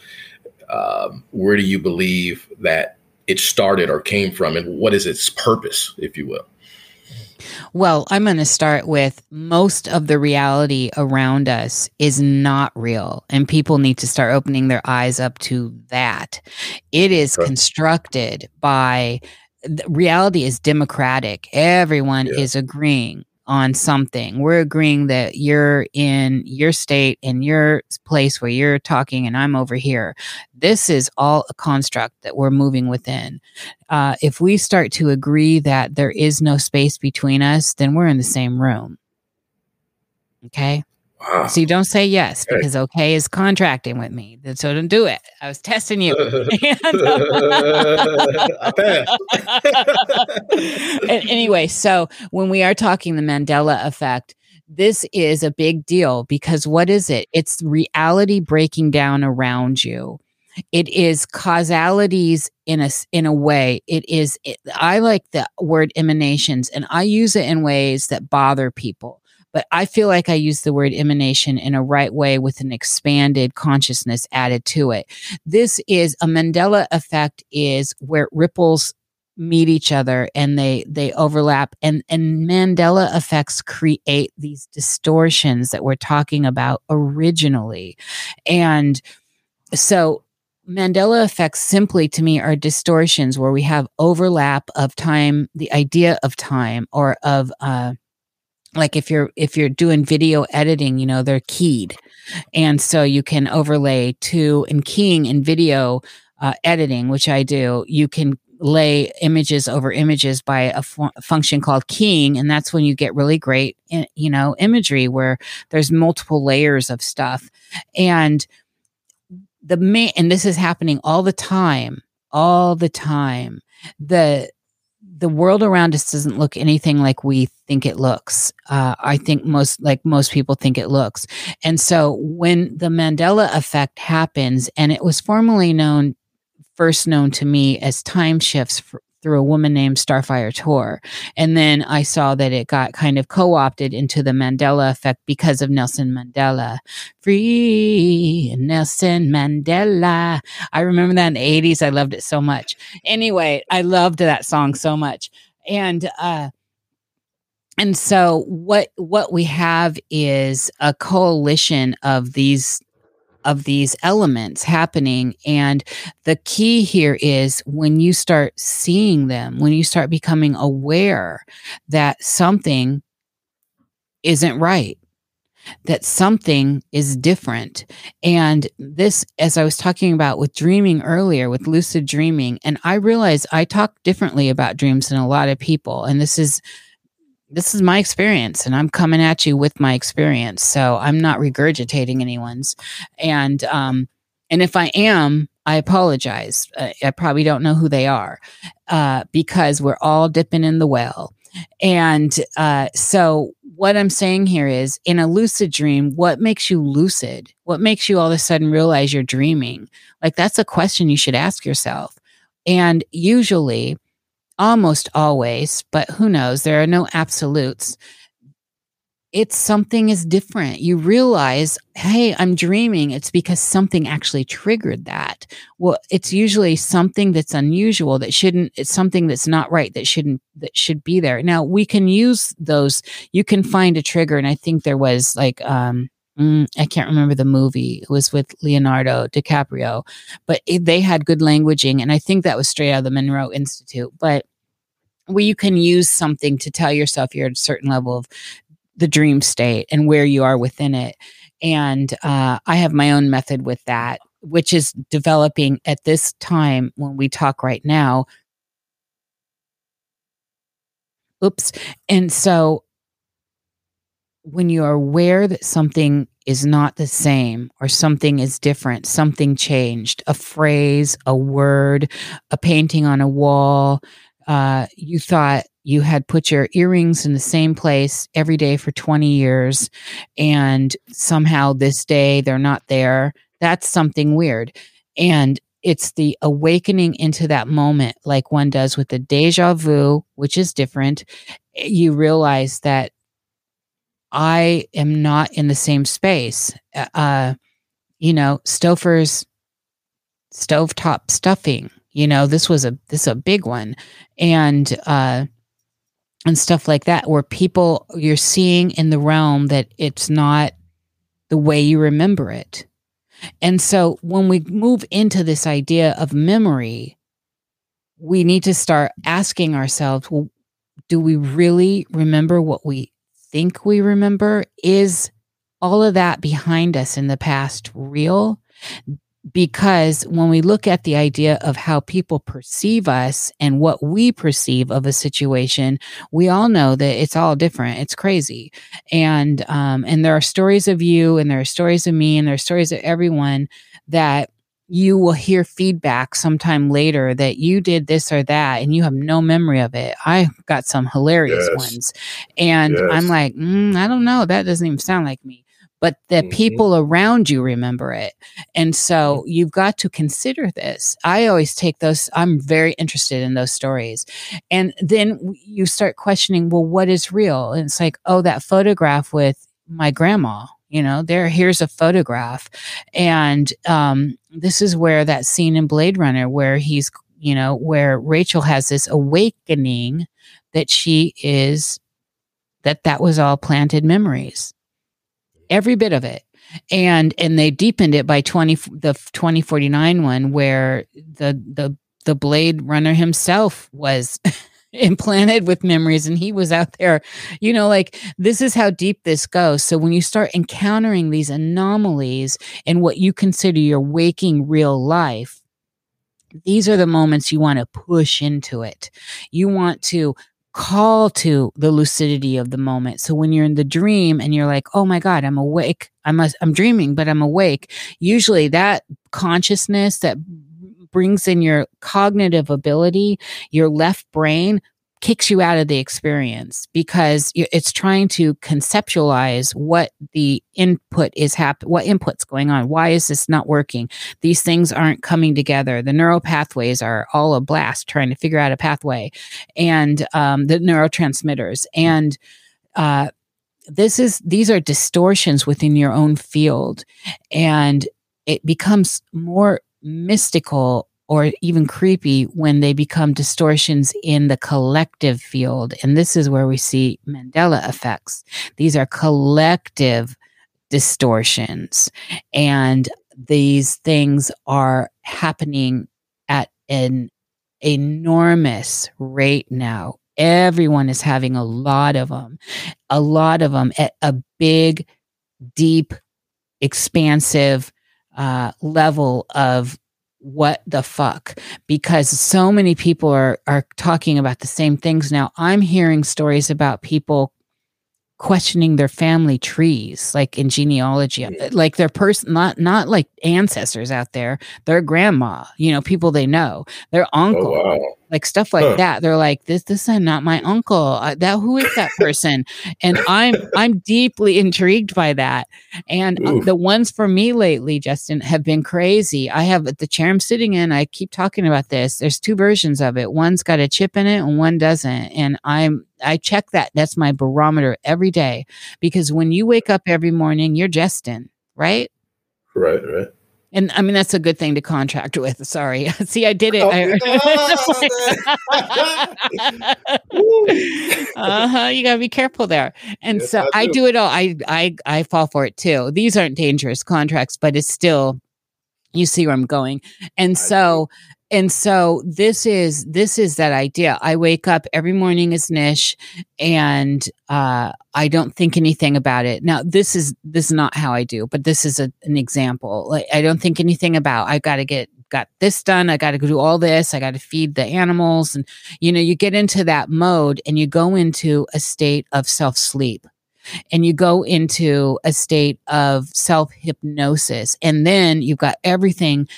um, where do you believe that it started or came from, and what is its purpose, if you will? Well, I'm going to start with most of the reality around us is not real, and people need to start opening their eyes up to that. It is constructed by reality is democratic. Everyone yeah. is agreeing on something. We're agreeing that you're in your state in your place where you're talking and I'm over here. This is all a construct that we're moving within. Uh, if we start to agree that there is no space between us, then we're in the same room. Okay. Wow. So you don't say yes because okay is contracting with me. So don't do it. I was testing you. *laughs* *laughs* anyway, so when we are talking the Mandela effect, this is a big deal because what is it? It's reality breaking down around you. It is causalities in a in a way. It is. It, I like the word emanations, and I use it in ways that bother people but I feel like I use the word emanation in a right way with an expanded consciousness added to it. This is a Mandela effect is where ripples meet each other and they they overlap and and Mandela effects create these distortions that we're talking about originally. And so Mandela effects simply to me are distortions where we have overlap of time, the idea of time or of uh like if you're if you're doing video editing you know they're keyed. And so you can overlay to and keying in video uh, editing which i do you can lay images over images by a fu- function called keying and that's when you get really great you know imagery where there's multiple layers of stuff. And the main and this is happening all the time all the time. The the world around us doesn't look anything like we think it looks. Uh, I think most, like most people think it looks. And so when the Mandela effect happens, and it was formerly known, first known to me as time shifts for, through a woman named Starfire Tor. And then I saw that it got kind of co opted into the Mandela effect because of Nelson Mandela. Free Nelson Mandela. I remember that in the 80s. I loved it so much. Anyway, I loved that song so much. And, uh, and so what what we have is a coalition of these of these elements happening. And the key here is when you start seeing them, when you start becoming aware that something isn't right, that something is different. And this, as I was talking about with dreaming earlier, with lucid dreaming, and I realize I talk differently about dreams than a lot of people. And this is this is my experience and I'm coming at you with my experience. So I'm not regurgitating anyone's. And, um, and if I am, I apologize. Uh, I probably don't know who they are uh, because we're all dipping in the well. And uh, so, what I'm saying here is in a lucid dream, what makes you lucid? What makes you all of a sudden realize you're dreaming? Like, that's a question you should ask yourself. And usually, almost always, but who knows? There are no absolutes. It's something is different. You realize, hey, I'm dreaming. It's because something actually triggered that. Well, it's usually something that's unusual that shouldn't, it's something that's not right that shouldn't, that should be there. Now, we can use those. You can find a trigger. And I think there was like, um, Mm, I can't remember the movie. It was with Leonardo DiCaprio, but it, they had good languaging. And I think that was straight out of the Monroe Institute. But where you can use something to tell yourself you're at a certain level of the dream state and where you are within it. And uh, I have my own method with that, which is developing at this time when we talk right now. Oops. And so when you are aware that something is not the same or something is different, something changed, a phrase, a word, a painting on a wall, uh, you thought you had put your earrings in the same place every day for 20 years and somehow this day they're not there. That's something weird. And it's the awakening into that moment, like one does with the deja vu, which is different. You realize that I am not in the same space. Uh, uh you know, Stouffer's stovetop stuffing. You know, this was a this a big one, and uh, and stuff like that, where people you're seeing in the realm that it's not the way you remember it. And so when we move into this idea of memory, we need to start asking ourselves, well, do we really remember what we think we remember? Is all of that behind us in the past real? Because when we look at the idea of how people perceive us and what we perceive of a situation, we all know that it's all different. It's crazy. And um, and there are stories of you and there are stories of me and there are stories of everyone that you will hear feedback sometime later that you did this or that and you have no memory of it. I got some hilarious yes. ones. And yes. I'm like, mm, I don't know. That doesn't even sound like me. But the mm-hmm. people around you remember it. And so mm-hmm. you've got to consider this. I always take those, I'm very interested in those stories. And then you start questioning, well, what is real? And it's like, oh, that photograph with my grandma you know there here's a photograph. And um, this is where that scene in blade runner where he's you know where rachel has this awakening that she is that that was all planted memories. Every bit of it. And and they deepened it by 20 the 2049 one where the the the blade runner himself was *laughs* *laughs* implanted with memories and he was out there you know like this is how deep this goes so when you start encountering these anomalies in what you consider your waking real life these are the moments you want to push into it. You want to call to the lucidity of the moment. So when you're in the dream and you're like, "Oh my god, I'm awake. I'm a, I'm dreaming, but I'm awake." Usually that consciousness that brings in your cognitive ability, your left brain kicks you out of the experience because it's trying to conceptualize what the input is happening, what input's going on. Why is this not working? These things aren't coming together. The neural pathways are all a blast trying to figure out a pathway and um, the neurotransmitters. And, uh, this is these are distortions within your own field and it becomes more mystical or even creepy when they become distortions in the collective field. And this is where we see Mandela effects. These are collective distortions. And these things are happening at an enormous rate now. Everyone is having a lot of them, a lot of them at a big, deep, expansive uh, level of what the fuck because so many people are are talking about the same things now. I'm hearing stories about people questioning their family trees like in genealogy like their person not not like ancestors out there their grandma you know people they know their oh, uncle. oh, wow like stuff like huh. that. They're like, this, this is not my uncle. Uh, that who is that person? and I'm, I'm deeply intrigued by that. And uh, the ones for me lately, Justin, have been crazy. I have the chair I'm sitting in. I keep talking about this. There's two versions of it. One's got a chip in it, and one doesn't. And I'm, I check that. That's my barometer every day because when you wake up every morning, you're Justin, right? Right, right. And I mean, that's a good thing to contract with. Sorry. *laughs* See, I did it. Oh, *laughs* *laughs* uh huh. You gotta be careful there. And yes, so I, I do it all. I, I, I fall for it too. These aren't dangerous contracts, but it's still, you see where I'm going. And I so, do and so this is this is that idea. I wake up every morning as Niish and uh, i don't think anything about it. Now this is this is not how i do but this is a, an example. Like i don't think anything about i got to get got this done i got to do all this i got to feed the animals and you know you get into that mode and you go into a state of self sleep and you go into a state of self hypnosis and then you've got everything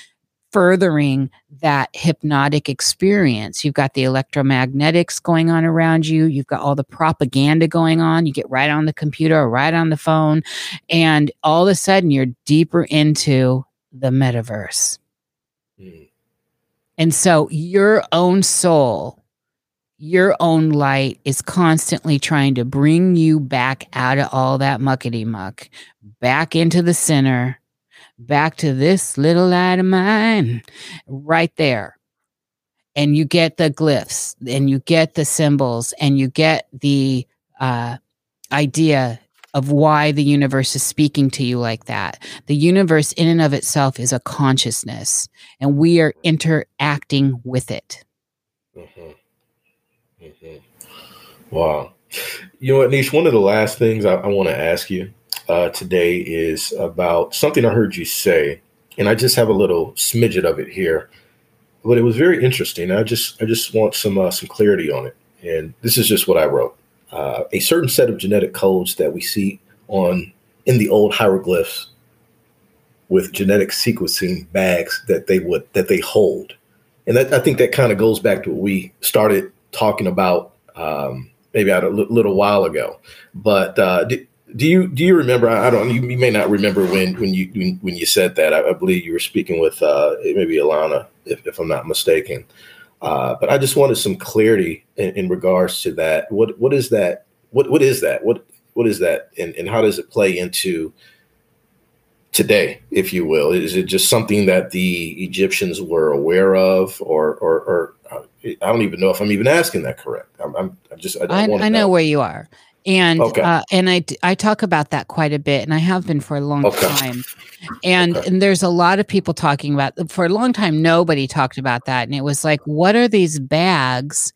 furthering that hypnotic experience. You've got the electromagnetics going on around you. You've got all the propaganda going on. You get right on the computer or right on the phone. And all of a sudden, you're deeper into the metaverse. Mm. And so your own soul, your own light is constantly trying to bring you back out of all that muckety muck, back into the center back to this little light of mine right there. And you get the glyphs and you get the symbols and you get the uh, idea of why the universe is speaking to you like that. The universe, in and of itself, is a consciousness, and we are interacting with it. Mm-hmm. Mm-hmm. Wow. You know what, Niish? One of the last things I, I want to ask you uh, today is about something I heard you say, and I just have a little smidget of it here, but it was very interesting. I just I just want some uh, some clarity on it, and this is just what I wrote. Uh, a certain set of genetic codes that we see on in the old hieroglyphs with genetic sequencing bags that they would that they hold, and that, I think that kind of goes back to what we started talking about um, maybe a little while ago. But uh, do you do you remember? I don't. You, you may not remember when when you when, when you said that. I, I, believe you were speaking with uh, maybe Alana, if, if I'm not mistaken. Uh, but I just wanted some clarity in, in, regards to that. What what is that? What what is that? What what is that? And and how does it play into today, if you will? Is it just something that the Egyptians were aware of, or or, or uh, I don't even know if I'm even asking that correct. I'm, I'm I just I, I, I know, know, where you are and okay. uh, and I I talk about that quite a bit, and I have been for a long okay. time. And okay. and there's a lot of people talking about for a long time. Nobody talked about that, and it was like, what are these bags?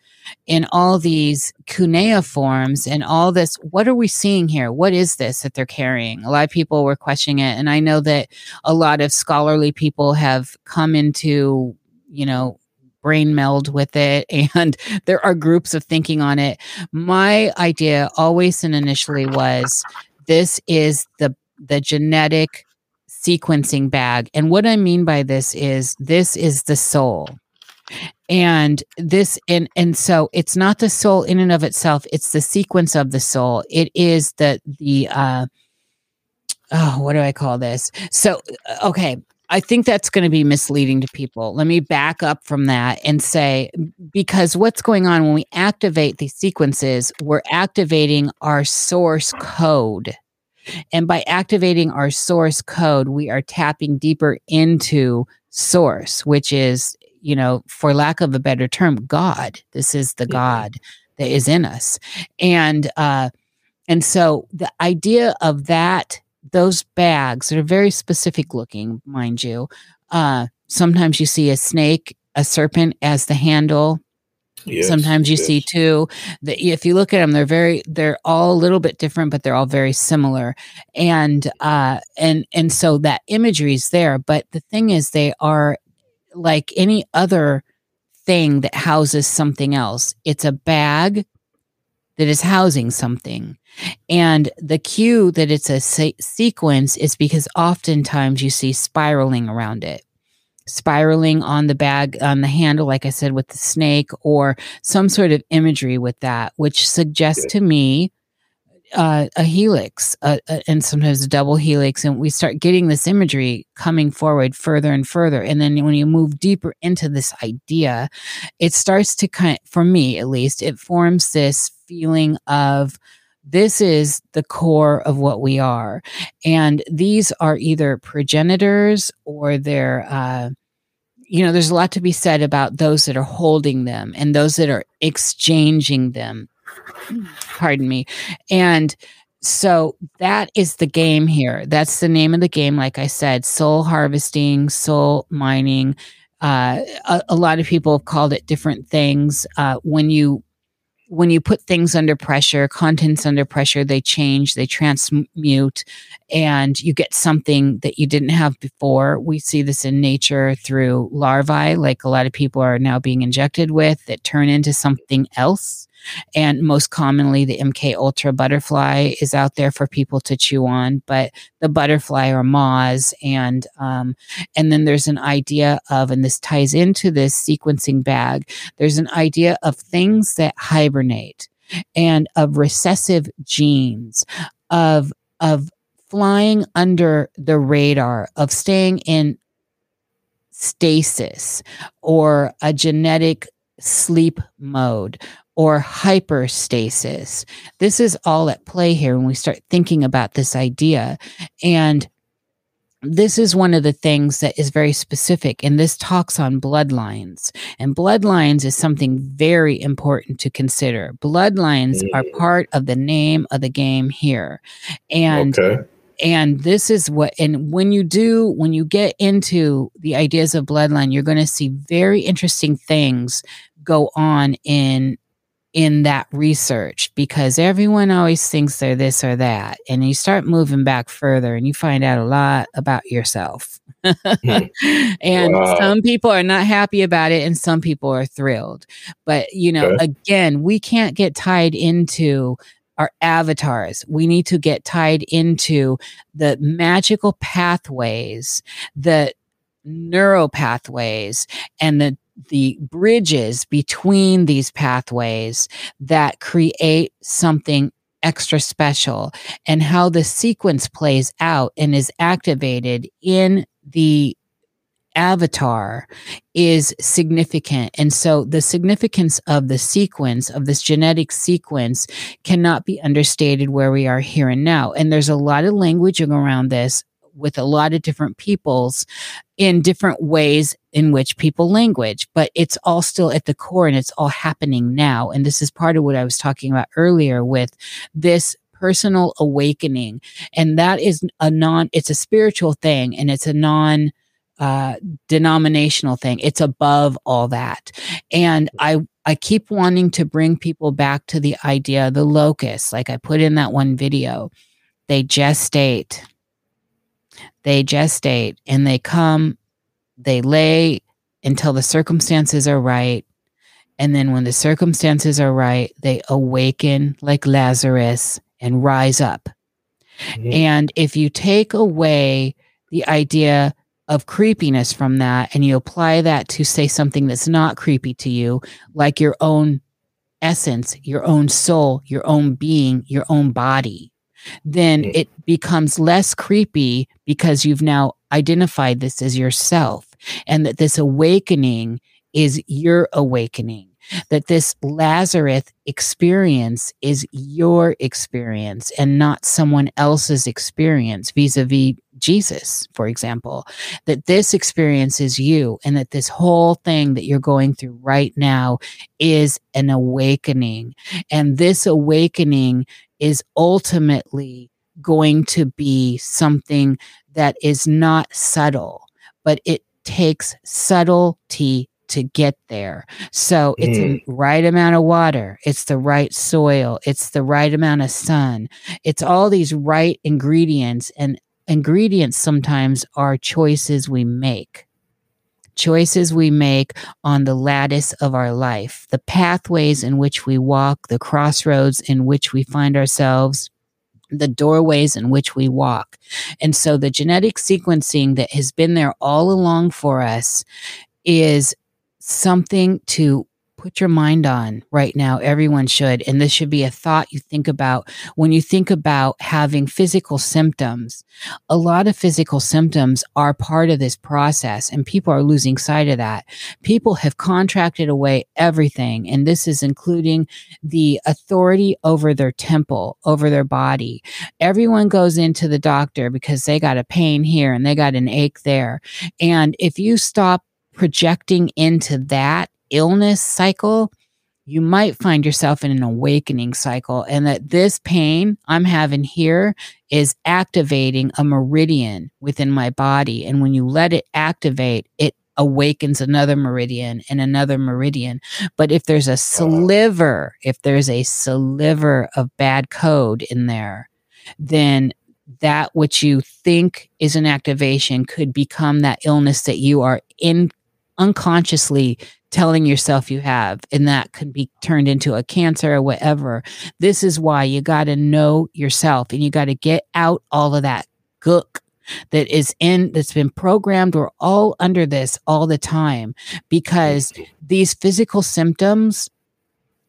in all these cuneiforms and all this what are we seeing here what is this that they're carrying a lot of people were questioning it and i know that a lot of scholarly people have come into you know, brain meld with it *laughs* and there are groups of thinking on it. My idea always and initially was this is the the genetic sequencing bag. And what i mean by this is this is the soul. And this and and so it's not the soul in and of itself it's the sequence of the soul. It is the the uh oh what do i call this? So okay I think that's going to be misleading to people. Let me back up from that and say, because what's going on when we activate these sequences, we're activating our source code. And by activating our source code, we are tapping deeper into source, which is, you know, for lack of a better term, God. This is the God that is in us. And, uh, and so the idea of that those bags that are very specific looking, mind you. Uh, sometimes you see a snake, a serpent as the handle. Yes, sometimes you yes. see two that if you look at them they're very they're all a little bit different but they're all very similar and uh and and so that imagery is there but the thing is they are like any other thing that houses something else it's a bag that is housing something. And the cue that it's a se- sequence is because oftentimes you see spiraling around it. Spiraling on the bag, on the handle, like I said, with the snake, or some sort of imagery with that, which suggests to me uh, a helix uh, and sometimes a double helix and we start getting this imagery coming forward further and further. And then when you move deeper into this idea it starts to kind of, for me at least it forms this feeling of this is the core of what we are. And these are either progenitors or they're uh, you know there's a lot to be said about those that are holding them and those that are exchanging them pardon me. And so that is the game here. That's the name of the game. Like I said, soul harvesting, soul mining. Uh, a, a, lot of people have called it different things. Uh, when you when you put things under pressure, contents under pressure, they change, they transmute, and you get something that you didn't have before. We see this in nature through larvae, like a lot of people are now being injected with, that turn into something else. And most commonly, the MK Ultra butterfly is out there for people to chew on, but the butterfly or moths, and um, and then there's an idea of, and this ties into this sequencing bag. There's an idea of things that hibernate, and of recessive genes, of of flying under the radar, of staying in stasis or a genetic sleep mode or hyperstasis. This is all at play here when we start thinking about this idea. And this is one of the things that is very specific, and this talks on bloodlines. And bloodlines is something very important to consider. Bloodlines mm. are part of the name of the game here. And okay and this is what and when you do when you get into the ideas of bloodline you're going to see very interesting things go on in in that research because everyone always thinks they're this or that. And you start moving back further and you find out a lot about yourself. Hmm. *laughs* and wow. some people are not happy about it and some people are thrilled. But, you know, okay. again, we can't get tied into our avatars. We need to get tied into the magical pathways, the neural pathways, and the the bridges between these pathways that create something extra special and how the sequence plays out and is activated in the avatar is significant. And so the significance of the sequence, of this genetic sequence, cannot be understated where we are here and now. And there's a lot of language around this with a lot of different peoples in different ways in which people language, but it's all still at the core and it's all happening now. And this is part of what I was talking about earlier with this personal awakening. And that is a non, it's a spiritual thing and it's a non, uh, denominational thing. It's above all that. And I, I keep wanting to bring people back to the idea, the locus, like I put in that one video. They gestate they gestate and they come, they lay until the circumstances are right. And then when the circumstances are right, they awaken like Lazarus and rise up. Mm-hmm. And if you take away the idea of creepiness from that and you apply that to say something that's not creepy to you, like your own essence, your own soul, your own being, your own body, then it becomes less creepy because you've now identified this as yourself and that this awakening is your awakening that this Lazarus experience is your experience and not someone else's experience vis a vis Jesus, for example, that this experience is you and that this whole thing that you're going through right now is an awakening. And this awakening is ultimately going to be something that is not subtle, but it takes subtlety to get there. So it's mm. the right amount of water, it's the right soil, it's the right amount of sun. It's all these right ingredients and ingredients sometimes are choices we make. Choices we make on the lattice of our life, the pathways in which we walk, the crossroads in which we find ourselves, the doorways in which we walk. And so the genetic sequencing that has been there all along for us is something to put your mind on right now. Everyone should. And this should be a thought you think about when you think about having physical symptoms. A lot of physical symptoms are part of this process, and people are losing sight of that. People have contracted away everything, and this is including the authority over their temple, over their body. Everyone goes into the doctor because they got a pain here and they got an ache there. And if you stop projecting into that illness cycle, you might find yourself in an awakening cycle and that this pain I'm having here is activating a meridian within my body. And when you let it activate, it awakens another meridian and another meridian. But if there's a oh, sliver, if there's a sliver of bad code in there, then that which you think is an activation could become that illness that you are in unconsciously telling yourself you have, and that could be turned into a cancer or whatever. This is why you got to know yourself and you got to get out all of that gook that is in that's been programmed we're all under this all the time because these physical symptoms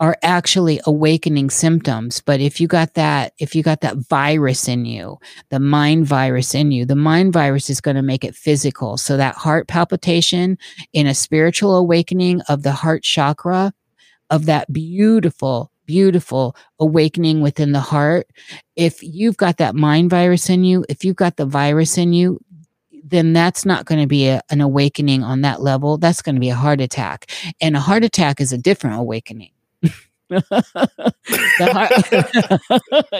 are actually awakening symptoms but if you got that if you got that virus in you the mind virus in you the mind virus is going to make it physical so that heart palpitation in a spiritual awakening of the heart chakra of that beautiful beautiful awakening within the heart if you've got that mind virus in you if you've got the virus in you then that's not going to be a, an awakening on that level. That's going to be a heart attack. And a heart attack is a different awakening. *laughs*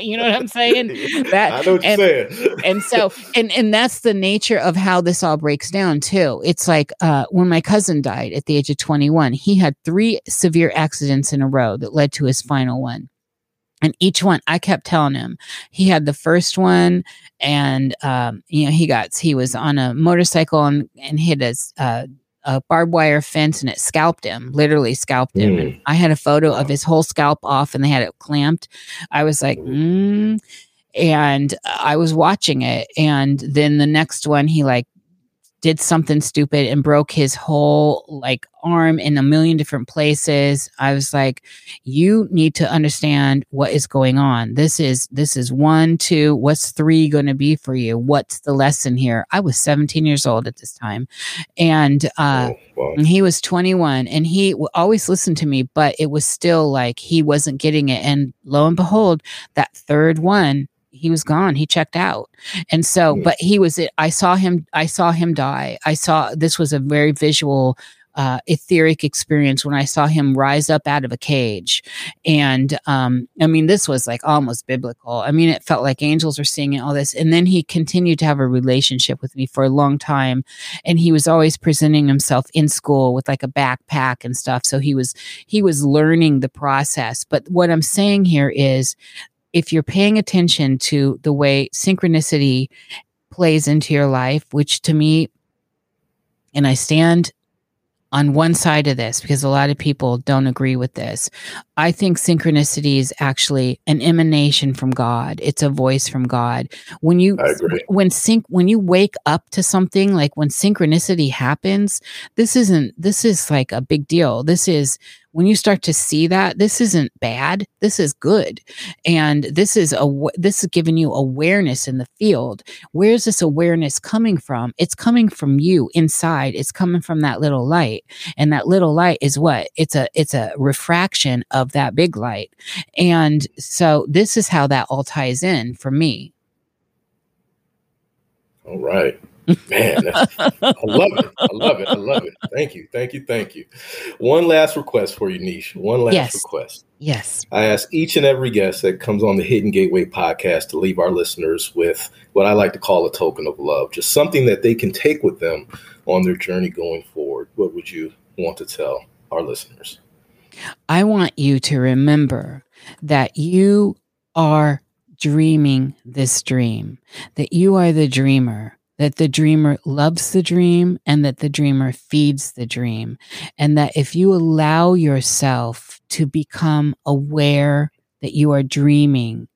you know what I'm saying? That I know what and, you're saying. and so, and and that's the nature of how this all breaks down too. It's like uh, when my cousin died at the age of 21, he had three severe accidents in a row that led to his final one. And each one, I kept telling him, he had the first one, and um, you know, he got he was on a motorcycle and and hit a uh, a barbed wire fence and it scalped him, literally scalped him. Mm. And I had a photo of his whole scalp off and they had it clamped. I was like, mm. and I was watching it. And then the next one, he like did something stupid and broke his whole like arm in a million different places. I was like you need to understand what is going on. This is this is one two what's three going to be for you? What's the lesson here? I was 17 years old at this time and uh oh, wow. he was 21 and he always listened to me but it was still like he wasn't getting it and lo and behold that third one he was gone he checked out and so but he was i saw him i saw him die i saw this was a very visual uh, etheric experience when I saw him rise up out of a cage. And um, I mean, this was like almost biblical. I mean, it felt like angels were singing all this. And then he continued to have a relationship with me for a long time. And he was always presenting himself in school with like a backpack and stuff. So he was, he was learning the process. But what I'm saying here is if you're paying attention to the way synchronicity plays into your life, which to me, and I stand on one side of this because a lot of people don't agree with this. I think synchronicity is actually an emanation from God. It's a voice from God. When you when sync when you wake up to something like when synchronicity happens, this isn't this is like a big deal. This is when you start to see that this isn't bad this is good. And this is a this is giving you awareness in the field. Where's this awareness coming from? It's coming from you inside. It's coming from that little light. And that little light is what? It's a it's a refraction of that big light. And so this is how that all ties in for me. All right Man, I love it. I love it. I love it. Thank you. Thank you. Thank you. One last request for you, Niish. One last yes. request. Yes. I ask each and every guest that comes on the Hidden Gateway podcast to leave our listeners with what I like to call a token of love, just something that they can take with them on their journey going forward. What would you want to tell our listeners? I want you to remember that you are dreaming this dream, that you are the dreamer that the dreamer loves the dream and that the dreamer feeds the dream. And that if you allow yourself to become aware that you are dreaming,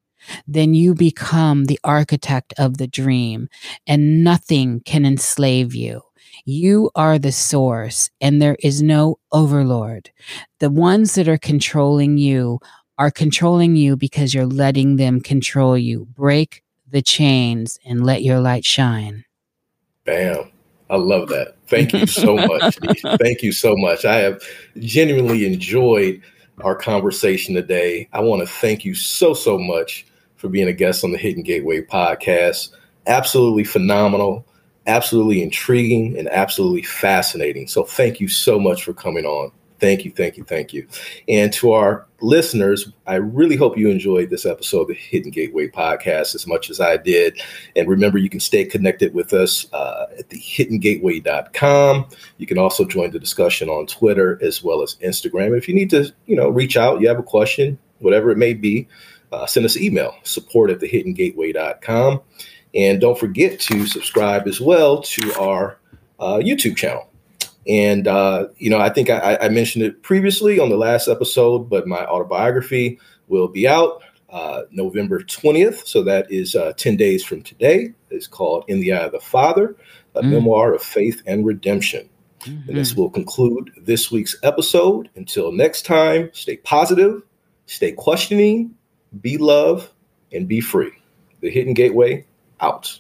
then you become the architect of the dream and nothing can enslave you. You are the source and there is no overlord. The ones that are controlling you are controlling you because you're letting them control you. Break the chains and let your light shine. Bam. I love that. Thank you so *laughs* much. Thank you so much. I have genuinely enjoyed our conversation today. I want to thank you so, so much for being a guest on the Hidden Gateway podcast. Absolutely phenomenal, absolutely intriguing, and absolutely fascinating. So, thank you so much for coming on. Thank you, thank you, thank you. And to our listeners, I really hope you enjoyed this episode of the Hidden Gateway podcast as much as I did. And remember, you can stay connected with us uh, at the hiddengateway.com. You can also join the discussion on Twitter as well as Instagram. If you need to, you know, reach out, you have a question, whatever it may be, uh, send us an email, support at the hiddengateway.com. And don't forget to subscribe as well to our uh, YouTube channel. And, uh, you know, I think I, I, mentioned it previously on the last episode, but my autobiography will be out uh, November 20th. So that is uh, 10 days from today. It's called In the Eye of the Father, a mm. memoir of faith and redemption. Mm-hmm. And this mm-hmm. will conclude this week's episode. Until next time, stay positive, stay questioning, be love, and be free. The Hidden Gateway out.